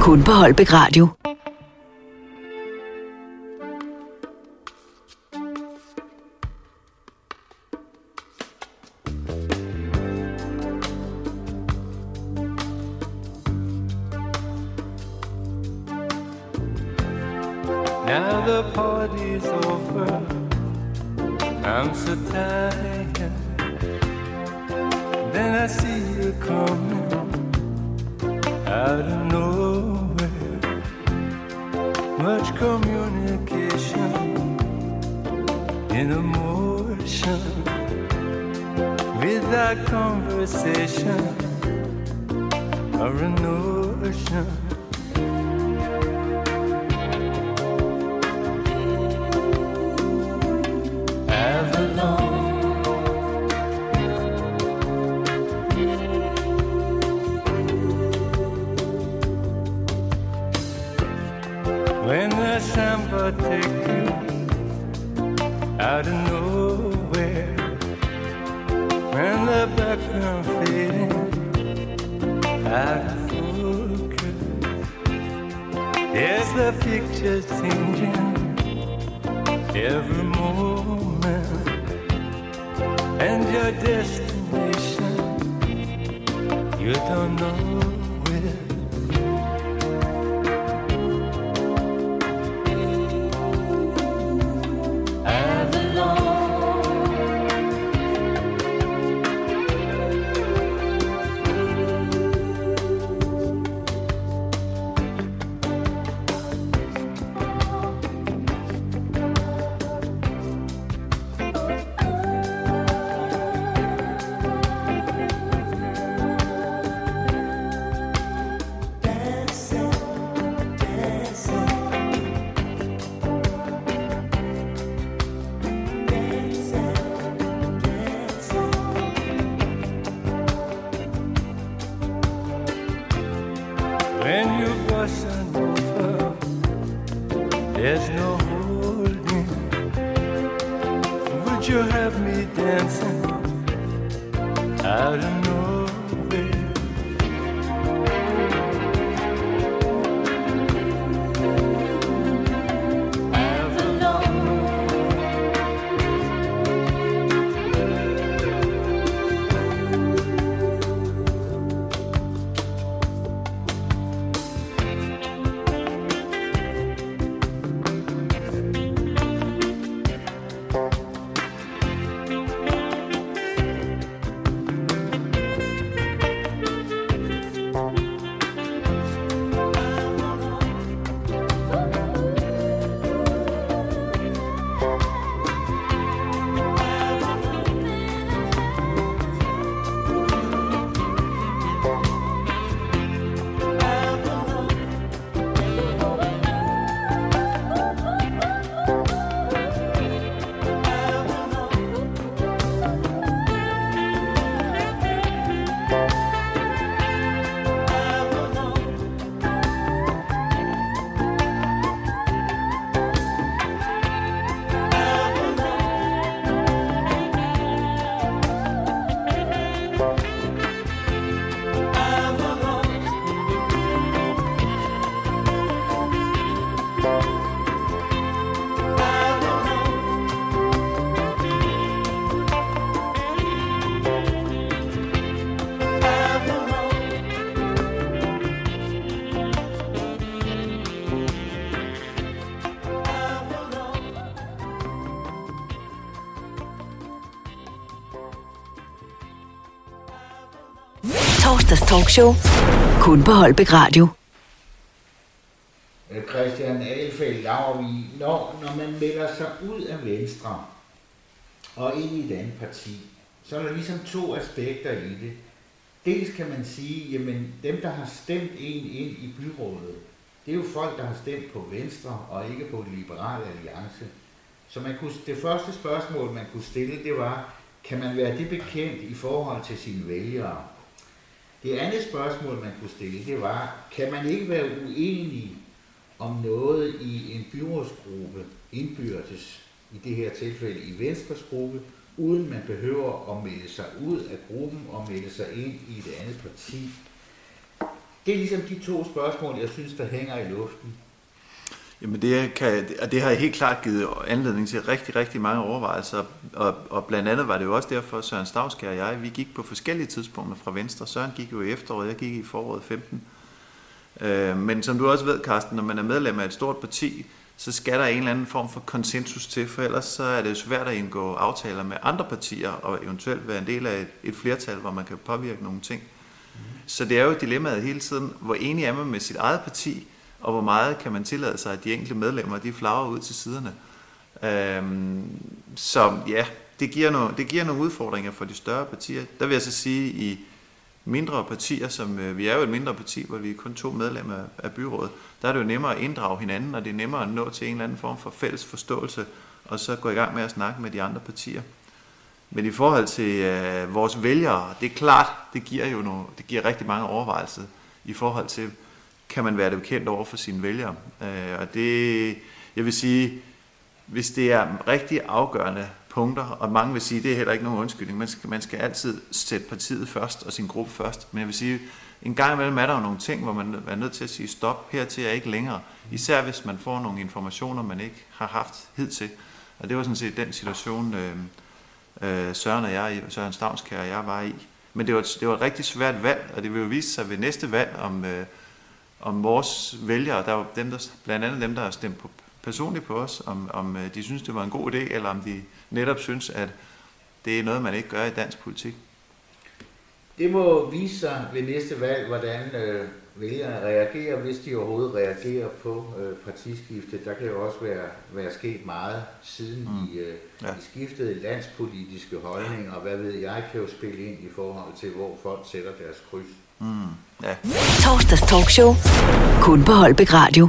Kun på Holbæk Radio. Torsdags talkshow. Kun på Holbæk Radio. Øh, Christian Ahlfeldt Lavervig, når, når man melder sig ud af Venstre og ind i et andet parti, så er der ligesom to aspekter i det. Dels kan man sige, jamen dem, der har stemt en ind i byrådet, det er jo folk, der har stemt på Venstre og ikke på Liberale Alliance. Så man kunne, det første spørgsmål, man kunne stille, det var, kan man være det bekendt i forhold til sine vælgere? Det andet spørgsmål, man kunne stille, det var, kan man ikke være uenig om noget i en byrådsgruppe indbyrdes, i det her tilfælde i Venstres gruppe, uden man behøver at melde sig ud af gruppen og melde sig ind i et andet parti. Det er ligesom de to spørgsmål, jeg synes, der hænger i luften. Jamen det, kan, og det har helt klart givet anledning til rigtig, rigtig mange overvejelser, og, og blandt andet var det jo også derfor, Søren Stavskær og jeg, vi gik på forskellige tidspunkter fra Venstre. Søren gik jo i efteråret, jeg gik i foråret 15. Øh, men som du også ved, Carsten, når man er medlem af et stort parti, så skal der en eller anden form for konsensus til, for ellers så er det jo svært at indgå aftaler med andre partier, og eventuelt være en del af et, et flertal, hvor man kan påvirke nogle ting. Så det er jo dilemmaet hele tiden, hvor enig er man med sit eget parti, og hvor meget kan man tillade sig, at de enkelte medlemmer, de flager ud til siderne. Øhm, så ja, det giver, nogle, det giver nogle udfordringer for de større partier. Der vil jeg så sige, i mindre partier, som øh, vi er jo et mindre parti, hvor vi er kun to medlemmer af, af byrådet, der er det jo nemmere at inddrage hinanden, og det er nemmere at nå til en eller anden form for fælles forståelse, og så gå i gang med at snakke med de andre partier. Men i forhold til øh, vores vælgere, det er klart, det giver jo nogle, det giver rigtig mange overvejelser i forhold til, kan man være det bekendt over for sine vælgere. Øh, og det, jeg vil sige, hvis det er rigtig afgørende punkter, og mange vil sige, det er heller ikke nogen undskyldning, man skal, man skal altid sætte partiet først og sin gruppe først, men jeg vil sige, en gang imellem er der jo nogle ting, hvor man er nødt til at sige stop, hertil er ikke længere, især hvis man får nogle informationer, man ikke har haft hidtil, og det var sådan set den situation, øh, øh, Søren og jeg, Søren Stavnskær og jeg var i. Men det var, det var et rigtig svært valg, og det vil jo vise sig ved næste valg, om, øh, om vores vælgere, der var dem, der, blandt andet dem, der har stemt på, personligt på os, om, om øh, de synes, det var en god idé, eller om de netop synes, at det er noget, man ikke gør i dansk politik. Det må vise sig ved næste valg, hvordan øh, vælgerne reagerer, hvis de overhovedet reagerer på øh, partiskiftet. Der kan jo også være, være sket meget siden mm. i, øh, Ja. i skiftede landspolitiske holdninger, og hvad ved jeg, kan jo spille ind i forhold til, hvor folk sætter deres kryds. Mm. Ja. Torsdags talkshow. Kun på Holbæk Radio.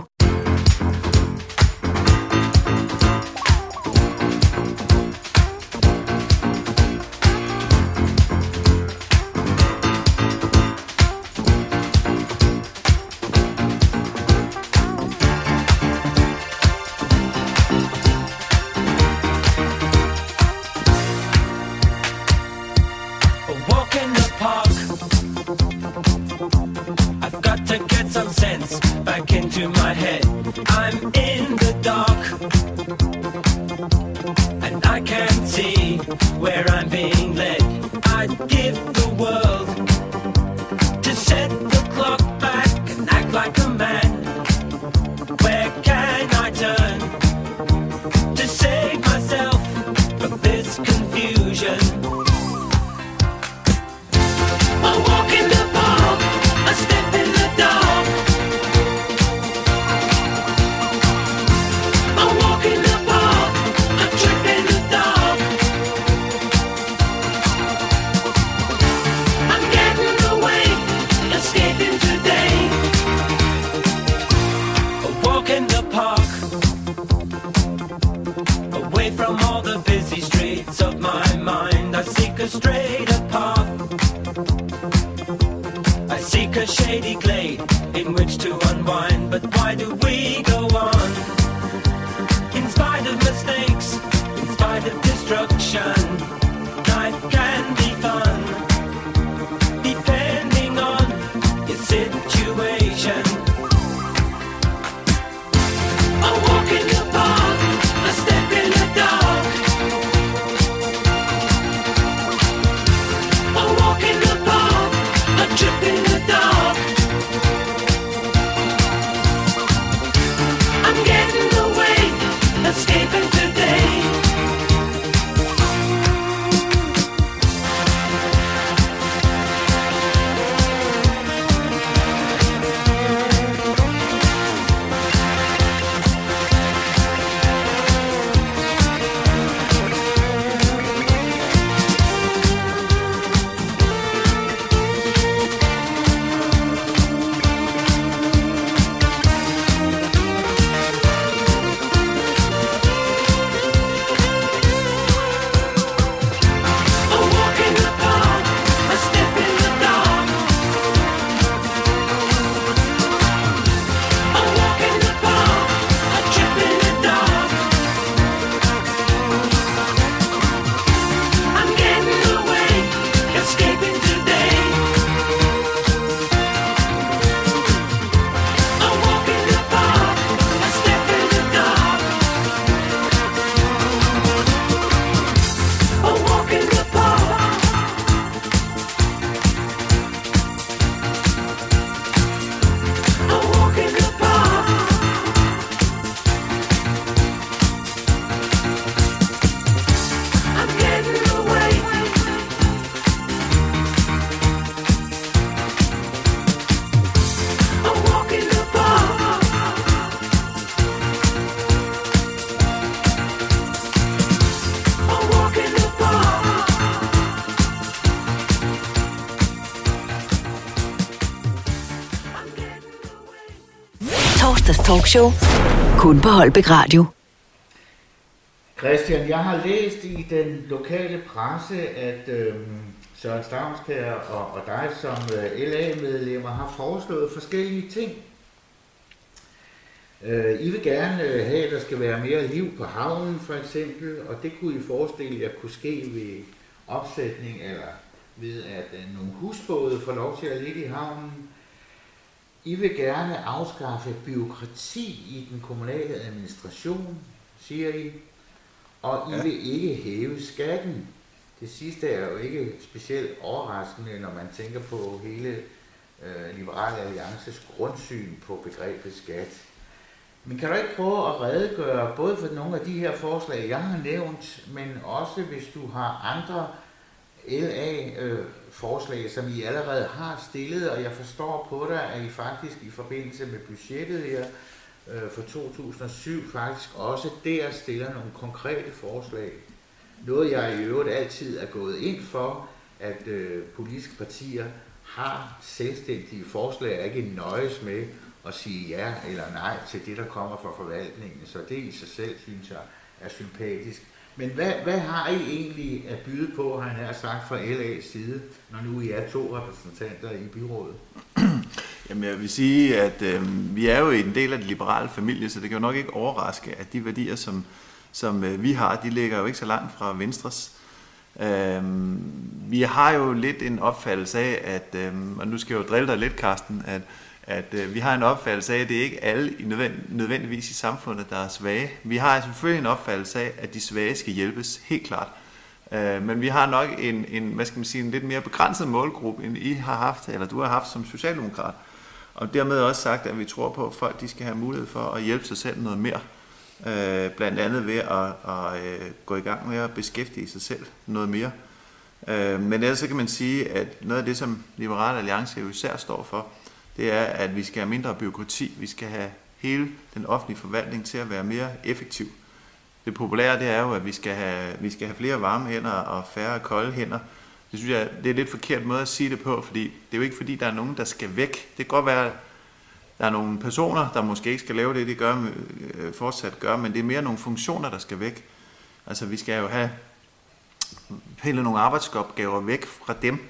Talkshow. Kun på Holbæk Radio. Christian, jeg har læst i den lokale presse, at øh, Søren Stavnskær og, og dig som øh, LA-medlemmer har foreslået forskellige ting. Øh, I vil gerne øh, have, at der skal være mere liv på havnen, for eksempel, og det kunne I forestille jer kunne ske ved opsætning eller ved, at øh, nogle husbåde får lov til at ligge i havnen. I vil gerne afskaffe byråkrati i den kommunale administration, siger I, og I Ja. vil ikke hæve skatten. Det sidste er jo ikke specielt overraskende, når man tænker på hele øh, Liberale Alliances grundsyn på begrebet skat. Men kan du ikke prøve at redegøre både for nogle af de her forslag, jeg har nævnt, men også hvis du har andre LA-forslag, forslag, som I allerede har stillet, og jeg forstår på dig, at I faktisk i forbindelse med budgettet her øh, for 2007 faktisk også der stiller nogle konkrete forslag. Noget jeg i øvrigt altid er gået ind for, at øh, politiske partier har selvstændige forslag, og ikke nøjes med at sige ja eller nej til det, der kommer fra forvaltningen. Så det i sig selv, synes jeg, er sympatisk. Men hvad, hvad har I egentlig at byde på, har han her sagt fra LA's side, når nu I er to repræsentanter i byrådet? Jamen jeg vil sige, at øh, vi er jo en del af den liberale familie, så det kan jo nok ikke overraske, at de værdier, som, som øh, vi har, de ligger jo ikke så langt fra Venstres. Øh, vi har jo lidt en opfattelse af, at, øh, og nu skal jeg jo drille dig lidt, Karsten, at, at øh, vi har en opfattelse af, at det er ikke alle i nødvend, nødvendigvis i samfundet, der er svage. Vi har altså selvfølgelig en opfattelse af, at de svage skal hjælpes, helt klart. Øh, men vi har nok en, en, hvad skal man sige, en lidt mere begrænset målgruppe, end I har haft, eller du har haft som socialdemokrat. Og dermed også sagt, at vi tror på, at folk de skal have mulighed for at hjælpe sig selv noget mere. Øh, blandt andet ved at, at øh, gå i gang med at beskæftige sig selv noget mere. Øh, men ellers så kan man sige, at noget af det, som Liberale Alliance jo især står for, det er, at vi skal have mindre byråkrati. Vi skal have hele den offentlige forvaltning til at være mere effektiv. Det populære det er jo, at vi skal, have, vi skal have flere varme hænder og færre kolde hænder. Det synes jeg, det er en lidt forkert måde at sige det på, fordi det er jo ikke fordi, der er nogen, der skal væk. Det kan godt være, at der er nogle personer, der måske ikke skal lave det, de gør, øh, fortsat gør, men det er mere nogle funktioner, der skal væk. Altså vi skal jo have pillet nogle arbejdsopgaver væk fra dem,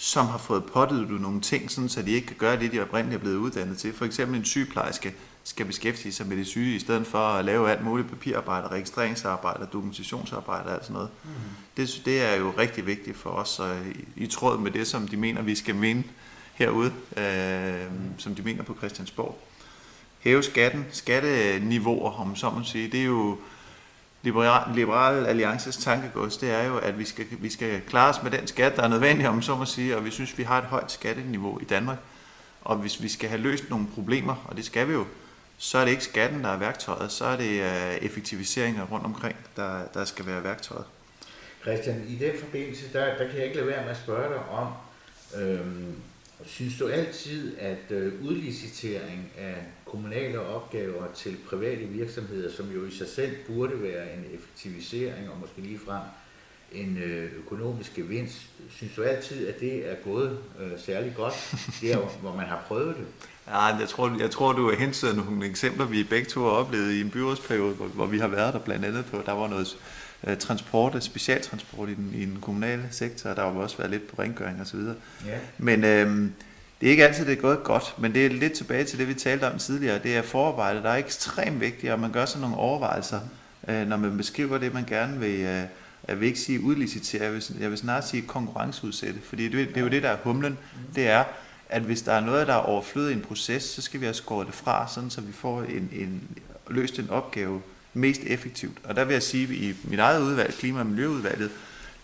som har fået pådydet nogle ting, sådan, så de ikke kan gøre det, de oprindeligt er blevet uddannet til. For eksempel en sygeplejerske skal beskæftige sig med det syge, i stedet for at lave alt muligt papirarbejde, registreringsarbejde, dokumentationsarbejde og alt sådan noget. Mm. Det, det er jo rigtig vigtigt for os, og i, i tråd med det, som de mener, vi skal mene herude, øh, som de mener på Christiansborg. Hæve skatten, skatteniveauer, om så man sige, det er jo Liberal, Liberal Alliances tankegods, det er jo, at vi skal, vi skal klare os med den skat, der er nødvendig, om så må sige, og vi synes, vi har et højt skatteniveau i Danmark. Og hvis vi skal have løst nogle problemer, og det skal vi jo, så er det ikke skatten, der er værktøjet, så er det øh, effektiviseringer rundt omkring, der, der skal være værktøjet. Christian, i den forbindelse, der, der kan jeg ikke lade være med at spørge dig om, øhm, synes du altid, at øh, udlicitering af kommunale opgaver til private virksomheder, som jo i sig selv burde være en effektivisering og måske ligefrem en øh, økonomisk gevinst, synes du altid, at det er gået øh, særlig godt, der hvor man har prøvet det? Ja, jeg tror, jeg tror du har hentet nogle eksempler, vi begge to har oplevet i en byrådsperiode, hvor, hvor vi har været der blandt andet på. Der var noget øh, transport, specialtransport i den, i den kommunale sektor, og der har også været lidt på rengøring osv. Ja. Men øh, det er ikke altid, det er gået godt, men det er lidt tilbage til det, vi talte om tidligere. Det er forarbejdet, der er ekstremt vigtigt, og man gør sig nogle overvejelser, øh, når man beskriver det, man gerne vil, øh, jeg vil ikke sige udlicitere, jeg vil, jeg vil snart sige konkurrenceudsætte, fordi det, det er jo det, der er humlen. Det er, at hvis der er noget, der er overflødet i en proces, så skal vi have skåret det fra, sådan så vi får en, en, løst en opgave mest effektivt. Og der vil jeg sige, at i mit eget udvalg, Klima- og Miljøudvalget,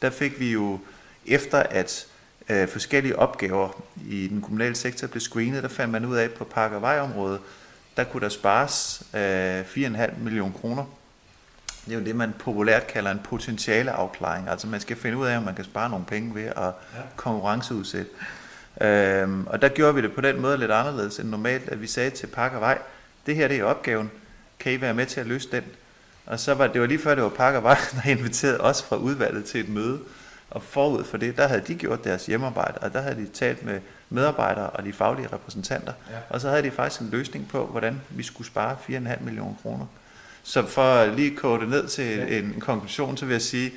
der fik vi jo, efter at øh, forskellige opgaver i den kommunale sektor blev screenet, der fandt man ud af, at på park- og vejområdet, der kunne der spares øh, 4,5 millioner kroner. Det er jo det, man populært kalder en potentiale afklaring. Altså man skal finde ud af, om man kan spare nogle penge ved at konkurrenceudsætte. Øhm, og der gjorde vi det på den måde lidt anderledes end normalt, at vi sagde til Park og Vej, det her det er opgaven, kan I være med til at løse den? Og så var det var lige før, det var Park og Vej, der inviterede os fra udvalget til et møde. Og forud for det, der havde de gjort deres hjemmearbejde, og der havde de talt med medarbejdere og de faglige repræsentanter. Ja. Og så havde de faktisk en løsning på, hvordan vi skulle spare 4,5 millioner kroner. Så for at lige kode det ned til Ja. en, en konklusion, så vil jeg sige,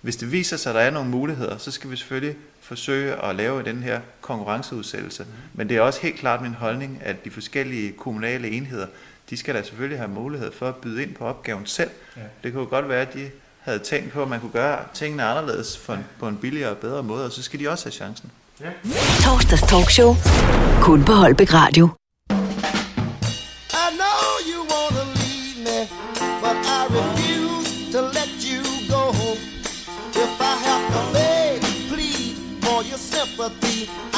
hvis det viser sig, at der er nogle muligheder, så skal vi selvfølgelig forsøge at lave den her konkurrenceudsættelse. Men det er også helt klart min holdning, at de forskellige kommunale enheder, de skal da selvfølgelig have mulighed for at byde ind på opgaven selv. Ja. Det kunne jo godt være, at de havde tænkt på, at man kunne gøre tingene anderledes for en, på en billigere og bedre måde, og så skal de også have chancen. Ja. Torsdags talkshow. Kun på Holbæk Radio. I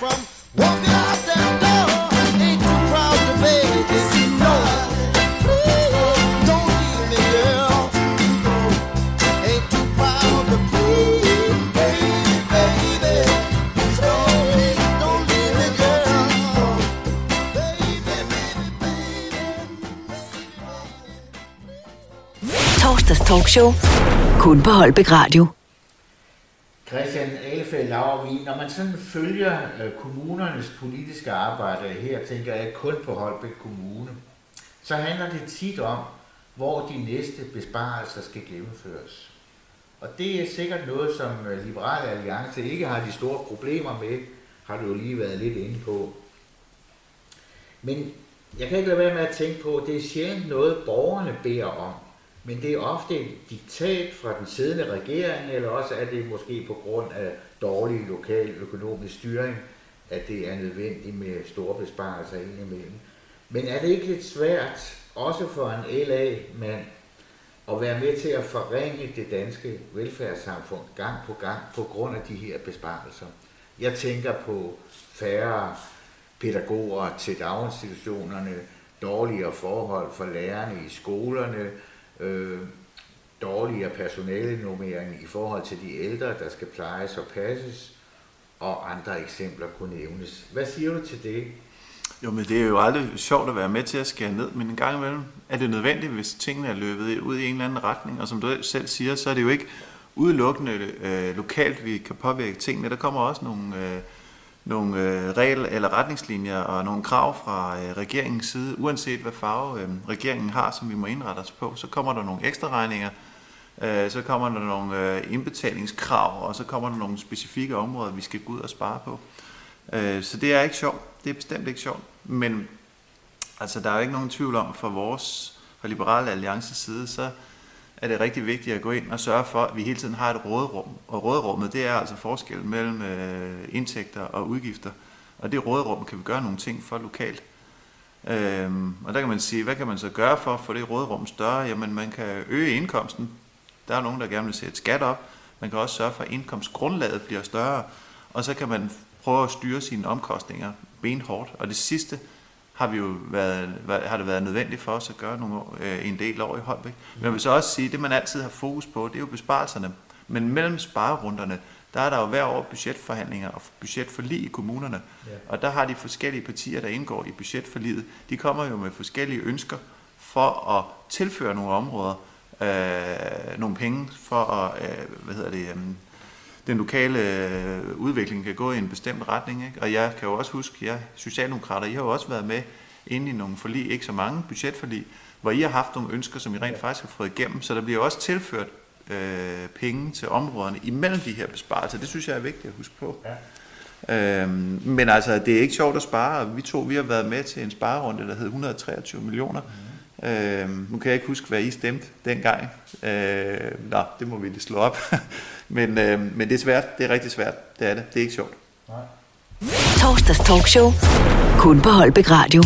from walking out that door, ain't too proud to beg, you know. Please don't leave me, girl. Ain't too proud to plead, baby, baby. Please don't leave, don't leave me, girl. Baby, baby, baby. Torsdags talkshow. Kun på Holbæk Radio. Christian Alefeldt Laurvig, når man sådan følger øh, kommunernes politiske arbejde, her tænker jeg kun på Holbæk Kommune, så handler det tit om, hvor de næste besparelser skal gennemføres. Og det er sikkert noget, som øh, Liberale Alliance ikke har de store problemer med, har du jo lige været lidt inde på. Men jeg kan ikke lade være med at tænke på, at det er sjældent noget, borgerne beder om. Men det er ofte et diktat fra den siddende regering, eller også er det måske på grund af dårlig lokal økonomisk styring, at det er nødvendigt med store besparelser indimellem. Men er det ikke lidt svært, også for en LA-mand, at være med til at forringe det danske velfærdssamfund gang på gang på grund af de her besparelser? Jeg tænker på færre pædagoger til daginstitutionerne, dårligere forhold for lærerne i skolerne, øh, dårligere personalenummering i forhold til de ældre, der skal plejes og passes, og andre eksempler kunne nævnes. Hvad siger du til det? Jo, men det er jo aldrig sjovt at være med til at skære ned, men en gang imellem er det nødvendigt, hvis tingene er løbet ud i en eller anden retning. Og som du selv siger, så er det jo ikke udelukkende øh, lokalt, vi kan påvirke tingene. Der kommer også nogle, øh, nogle øh, regler eller retningslinjer og nogle krav fra øh, regeringens side. Uanset hvad farve øh, regeringen har, som vi må indrette os på, så kommer der nogle ekstra regninger. Øh, så kommer der nogle øh, indbetalingskrav, og så kommer der nogle specifikke områder, vi skal gå ud og spare på. Øh, så det er ikke sjovt. Det er bestemt ikke sjovt. Men altså, der er jo ikke nogen tvivl om, fra vores, fra Liberale Alliances side, så er det rigtig vigtigt at gå ind og sørge for, at vi hele tiden har et råderum. Og råderummet, det er altså forskellen mellem øh, indtægter og udgifter. Og det råderum kan vi gøre nogle ting for lokalt. Øhm, og der kan man sige, hvad kan man så gøre for at få det råderum større? Jamen, man kan øge indkomsten. Der er nogen, der gerne vil sætte skat op. Man kan også sørge for, at indkomstgrundlaget bliver større. Og så kan man prøve at styre sine omkostninger benhårdt. Og det sidste har vi jo været, har det været nødvendigt for os at gøre nogle, øh, en del år i Holbæk. Men jeg vil så også sige, at det man altid har fokus på, det er jo besparelserne. Men mellem sparerunderne, der er der jo hver år budgetforhandlinger og budgetforlig i kommunerne. Ja. Og der har de forskellige partier, der indgår i budgetforliget, de kommer jo med forskellige ønsker for at tilføre nogle områder øh, nogle penge for at, øh, hvad hedder det, øh, den lokale øh, udvikling kan gå i en bestemt retning. Ikke? Og jeg kan jo også huske, jeg Socialdemokrater, I har jo også været med inde i nogle forlig, ikke så mange budgetforlig, hvor I har haft nogle ønsker, som I rent faktisk har fået igennem, så der bliver også tilført øh, penge til områderne imellem de her besparelser. Det synes jeg er vigtigt at huske på. Ja. Øhm, men altså, det er ikke sjovt at spare. Vi to, vi har været med til en sparerunde, der hed 123 millioner. Mm. Øhm, nu kan jeg ikke huske, hvad I stemte dengang. Øh, nå, det må vi lige slå op. men, øh, men det er svært. Det er rigtig svært. Det er det. Det er ikke sjovt. Nej. Torsdags talkshow. Kun på Holbæk Radio.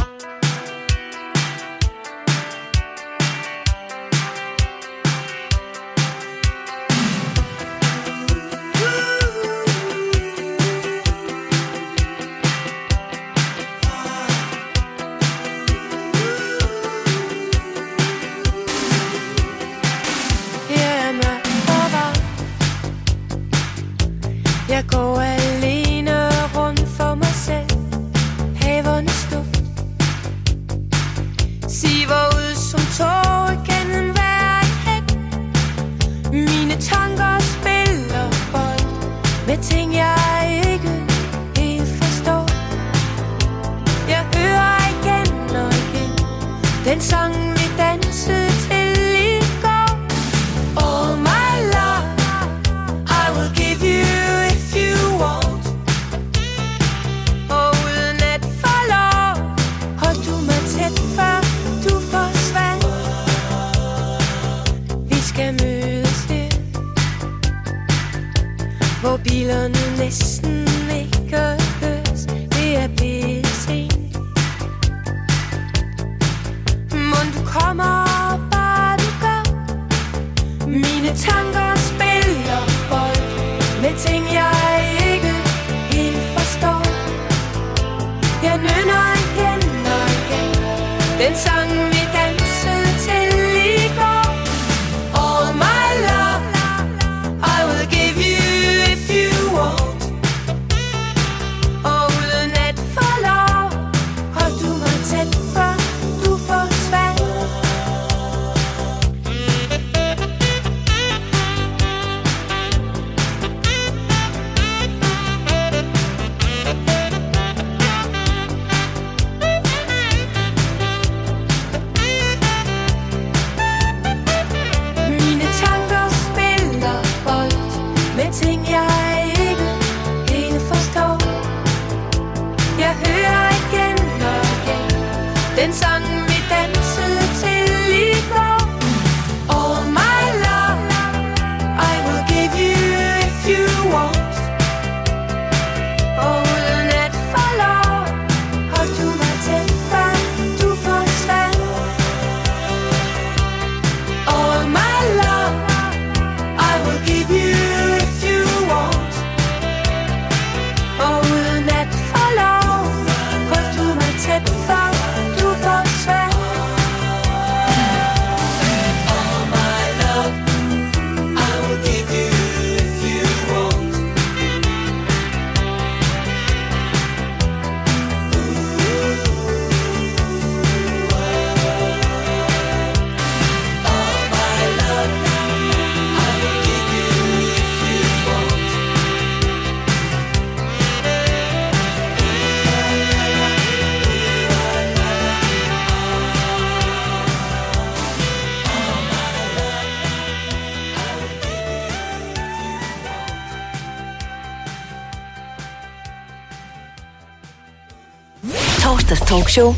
Talkshow.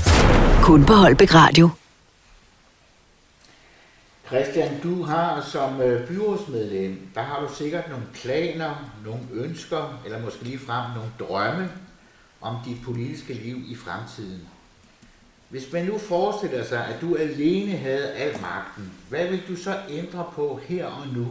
Kun på Holbæk Radio. Christian, du har som øh, byrådsmedlem, der har du sikkert nogle planer, nogle ønsker, eller måske lige frem nogle drømme om dit politiske liv i fremtiden. Hvis man nu forestiller sig, at du alene havde al magten, hvad vil du så ændre på her og nu?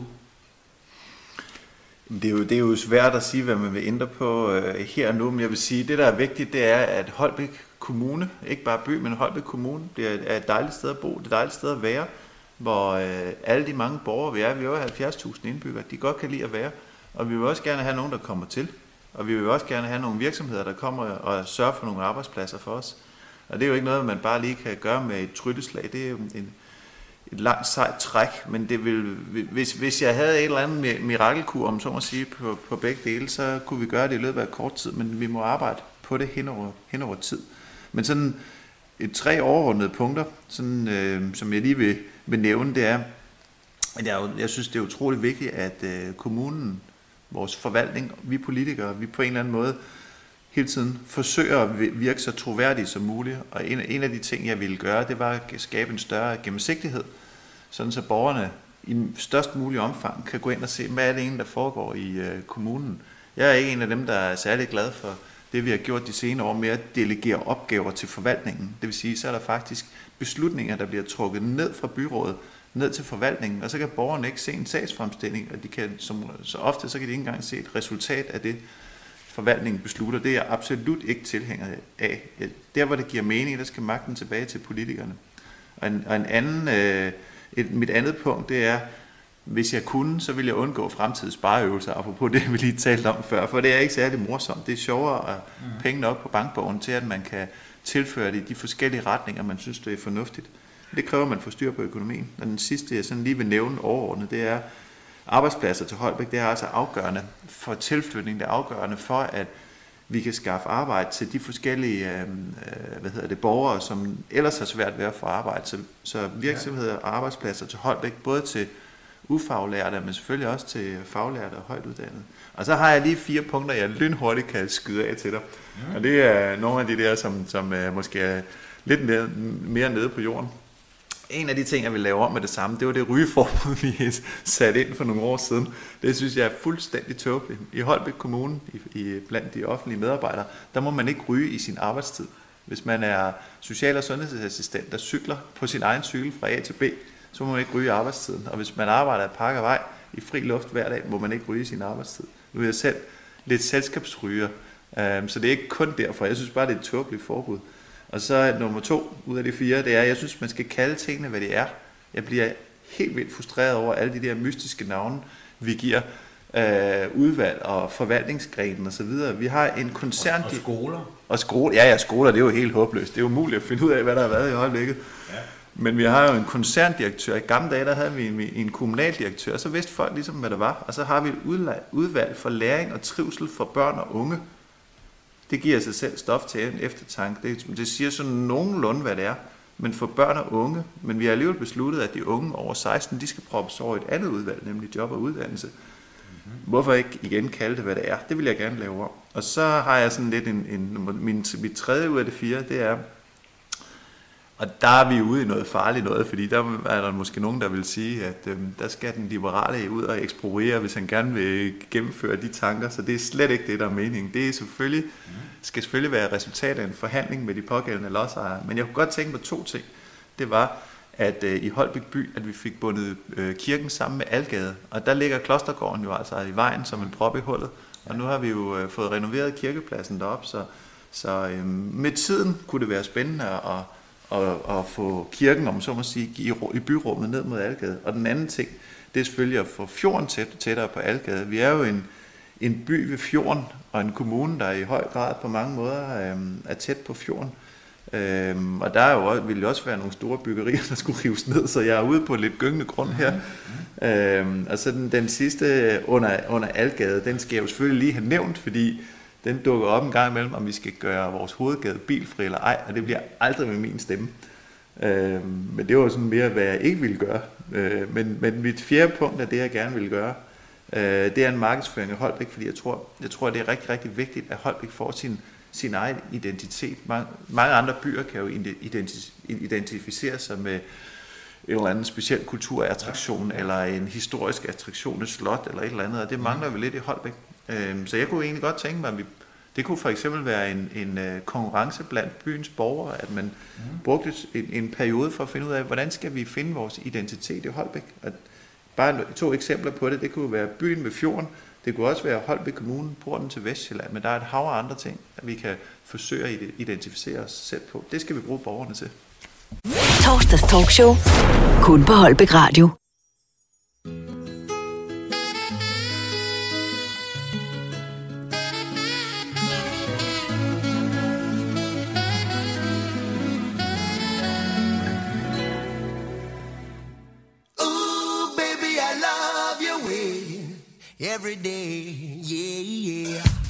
Det er, jo, det er jo svært at sige, hvad man vil ændre på øh, her og nu, men jeg vil sige, det der er vigtigt, det er, at Holbæk Kommune, ikke bare by, men Holbæk Kommune, det er et dejligt sted at bo, det er et dejligt sted at være. hvor øh, alle de mange borgere, vi er, vi er over 70.000 indbyggere, de godt kan lide at være. Og vi vil også gerne have nogen, der kommer til. Og vi vil også gerne have nogle virksomheder, der kommer og sørger for nogle arbejdspladser for os. Og det er jo ikke noget, man bare lige kan gøre med et trylleslag. Det er jo en, et langt sejt træk, men det vil, hvis, hvis jeg havde et eller andet mirakelkur, om så må sige, på, på begge dele, så kunne vi gøre det i løbet af kort tid, men vi må arbejde på det hen over, hen over tid. Men sådan et tre overordnede punkter, sådan, øh, som jeg lige vil, vil nævne, det er, at jeg, jo- jeg synes, det er utroligt vigtigt, at øh, kommunen, vores forvaltning, vi politikere, vi på en eller anden måde hele tiden forsøger at virke så troværdige som muligt. Og en, en af de ting, jeg ville gøre, det var at skabe en større gennemsigtighed, sådan så borgerne i størst mulig omfang kan gå ind og se, hvad er det egentlig, der foregår i øh, kommunen. Jeg er ikke en af dem, der er særlig glad for det, vi har gjort de senere år med at delegere opgaver til forvaltningen. Det vil sige, så er der faktisk beslutninger, der bliver trukket ned fra byrådet, ned til forvaltningen, og så kan borgerne ikke se en sagsfremstilling, og de kan, som, så ofte så kan de ikke engang se et resultat af det, forvaltningen beslutter. Det er jeg absolut ikke tilhænger af. Der, hvor det giver mening, der skal magten tilbage til politikerne. Og en, og en anden, øh, et, mit andet punkt, det er, hvis jeg kunne, så ville jeg undgå fremtidige spareøvelser, apropos det, vi lige talte om før, for det er ikke særlig morsomt. Det er sjovere at mm. penge op på bankbogen til, at man kan tilføre det i de forskellige retninger, man synes, det er fornuftigt. Det kræver, at man får styr på økonomien. Og den sidste, jeg sådan lige vil nævne overordnet, det er, arbejdspladser til Holbæk, det er altså afgørende for tilflytning, det er afgørende for, at vi kan skaffe arbejde til de forskellige øh, øh, hvad hedder det, borgere, som ellers har svært ved at få arbejde. Så, så virksomheder og arbejdspladser til Holbæk, både til ufaglærte, men selvfølgelig også til faglærte og højt uddannede. Og så har jeg lige fire punkter, jeg lynhurtigt kan skyde af til dig. Og det er nogle af de der, som, som øh, måske er lidt mere, mere nede på jorden. En af de ting, jeg vil lave om med det samme, det var det rygeforbud, vi satte ind for nogle år siden. Det synes jeg er fuldstændig tåbeligt. I Holbæk Kommune, i, i, blandt de offentlige medarbejdere, der må man ikke ryge i sin arbejdstid. Hvis man er social- og sundhedsassistent, der cykler på sin egen cykel fra A til B, så må man ikke ryge i arbejdstiden. Og hvis man arbejder i park og vej i fri luft hver dag, må man ikke ryge i sin arbejdstid. Nu er jeg selv lidt selskabsryger, øhm, så det er ikke kun derfor. Jeg synes bare, det er et tåbeligt forbud. Og så er nummer to ud af de fire, det er, at jeg synes, man skal kalde tingene, hvad de er. Jeg bliver helt vildt frustreret over alle de der mystiske navne, vi giver øh, udvalg og forvaltningsgrenen osv. Vi har en koncern... Og skoler. Og skole, ja, ja, skoler, det er jo helt håbløst. Det er umuligt at finde ud af, hvad der har været i øjeblikket. Ja. Men vi har jo en koncerndirektør. I gamle dage, der havde vi en, en kommunaldirektør, og så vidste folk ligesom, hvad det var. Og så har vi et udvalg for læring og trivsel for børn og unge. Det giver sig selv stof til en eftertanke. Det, det siger sådan nogenlunde, hvad det er. Men for børn og unge. Men vi har alligevel besluttet, at de unge over 16, de skal proppes over et andet udvalg, nemlig job og uddannelse. Hvorfor ikke igen kalde det, hvad det er? Det vil jeg gerne lave om. Og så har jeg sådan lidt en, en min, mit tredje ud af det fire, det er, og der er vi ude i noget farligt noget, fordi der er der måske nogen, der vil sige, at øh, der skal den liberale ud og ekspropriere, hvis han gerne vil gennemføre de tanker. Så det er slet ikke det, der er meningen. Det er selvfølgelig, skal selvfølgelig være resultat af en forhandling med de pågældende lodsejere. Men jeg kunne godt tænke på to ting. Det var, at øh, i Holbæk by, at vi fik bundet øh, kirken sammen med Algade. Og der ligger Klostergården jo altså i vejen som en prop i hullet. Og nu har vi jo øh, fået renoveret kirkepladsen derop, så, så øh, med tiden kunne det være spændende at, at, at få kirken, om så må sige, i, i byrummet ned mod Algade. Og den anden ting, det er selvfølgelig at få fjorden tæt, tættere på Algade. Vi er jo en, en by ved fjorden, og en kommune, der i høj grad på mange måder øh, er tæt på fjorden. Øhm, og der er jo også, vil jo også være nogle store byggerier, der skulle rives ned, så jeg er ude på lidt gyngende grund her. Øhm, og så den, den sidste under, under Algade, den skal jeg jo selvfølgelig lige have nævnt, fordi den dukker op en gang imellem, om vi skal gøre vores hovedgade bilfri eller ej, og det bliver aldrig med min stemme. Øhm, men det var sådan mere, hvad jeg ikke ville gøre. Øh, men, men mit fjerde punkt er det, jeg gerne vil gøre. Øh, det er en markedsføring af Holbæk, fordi jeg tror, jeg tror, det er rigtig, rigtig vigtigt, at Holbæk får sin, sin egen identitet. Mange, mange andre byer kan jo identi- identificere sig med en eller anden speciel kulturattraktion, ja. eller en historisk attraktion, et slot, eller et eller andet, og det mangler vi lidt i Holbæk. Øhm, så jeg kunne egentlig godt tænke mig, at vi, det kunne for eksempel være en, en øh, konkurrence blandt byens borgere, at man mm. brugte en, en periode for at finde ud af, hvordan skal vi finde vores identitet i Holbæk? At bare to eksempler på det, det kunne være byen ved fjorden, det kunne også være Holbæk Kommune, porten til Vestjylland, men der er et hav af andre ting, at vi kan forsøge at identificere os selv på. Det skal vi bruge borgerne til. Torsdags talkshow. Kun på Holbæk Radio. every day. Yeah, yeah.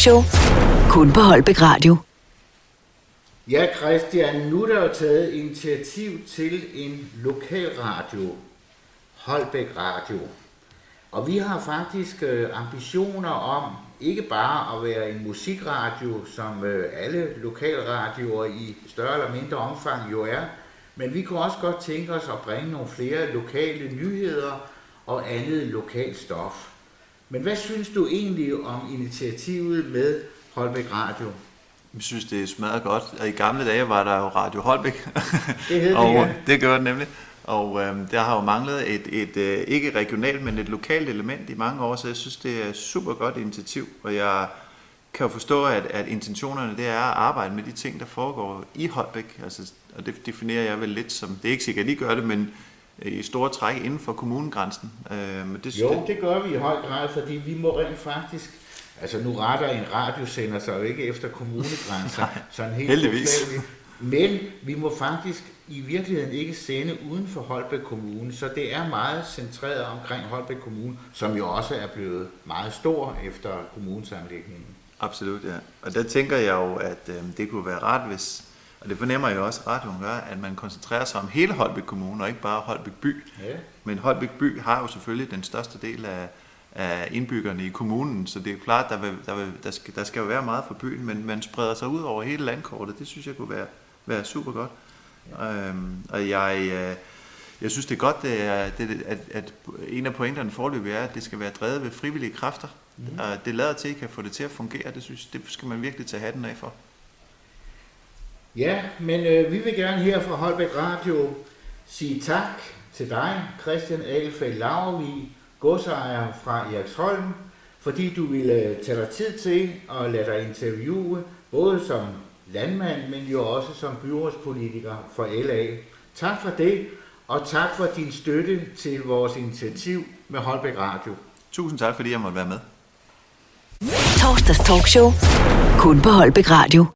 Talkshow. Kun på Holbæk Radio. Ja, Christian, nu er der jo taget initiativ til en lokal radio. Holbæk Radio. Og vi har faktisk øh, ambitioner om ikke bare at være en musikradio, som øh, alle lokalradioer i større eller mindre omfang jo er, men vi kunne også godt tænke os at bringe nogle flere lokale nyheder og andet lokalt stof. Men hvad synes du egentlig om initiativet med Holbæk Radio? Jeg synes, det er smadrer godt. Og i gamle dage var der jo Radio Holbæk. Det hed det, ja. det gør det nemlig. Og øh, der har jo manglet et, et øh, ikke regionalt, men et lokalt element i mange år, så jeg synes, det er et super godt initiativ. Og jeg kan jo forstå, at, at intentionerne det er at arbejde med de ting, der foregår i Holbæk. Altså, og det definerer jeg vel lidt som, det er ikke sikkert, at I gør det, men i store træk inden for kommunegrænsen. Øh, men det, Jo, det gør vi i høj grad, fordi vi må rent faktisk... Altså nu retter en radiosender sig jo ikke efter kommunegrænser, sådan helt heldigvis. Men vi må faktisk i virkeligheden ikke sende uden for Holbæk Kommune, så det er meget centreret omkring Holbæk Kommune, som jo også er blevet meget stor efter kommunesammenlægningen. Absolut, ja. Og der tænker jeg jo, at øh, det kunne være rart, hvis, og det fornemmer jeg også, at radioen gør, at man koncentrerer sig om hele Holbæk Kommune, og ikke bare Holbæk by. Ja. Men Holbæk by har jo selvfølgelig den største del af, af indbyggerne i kommunen, så det er klart, der, vil, der, vil, der, skal, der skal jo være meget for byen, men man spreder sig ud over hele landkortet. Det synes jeg kunne være, være super godt. Ja. Øhm, og jeg, øh, jeg synes, det er godt, det er, det, at, at en af pointerne forløbig er, at det skal være drevet ved frivillige kræfter. Mm. Og det lader til, at I kan få det til at fungere. Det synes det skal man virkelig tage hatten af for. Ja, men øh, vi vil gerne her fra Holbæk Radio sige tak til dig, Christian Agelfeldt Lavervig, godsejer fra Eriksholm, fordi du ville øh, tage dig tid til at lade dig interviewe, både som landmand, men jo også som byrådspolitiker for LA. Tak for det, og tak for din støtte til vores initiativ med Holbæk Radio. Tusind tak, fordi jeg måtte være med. Torsdags talkshow. Kun på Holbæk Radio.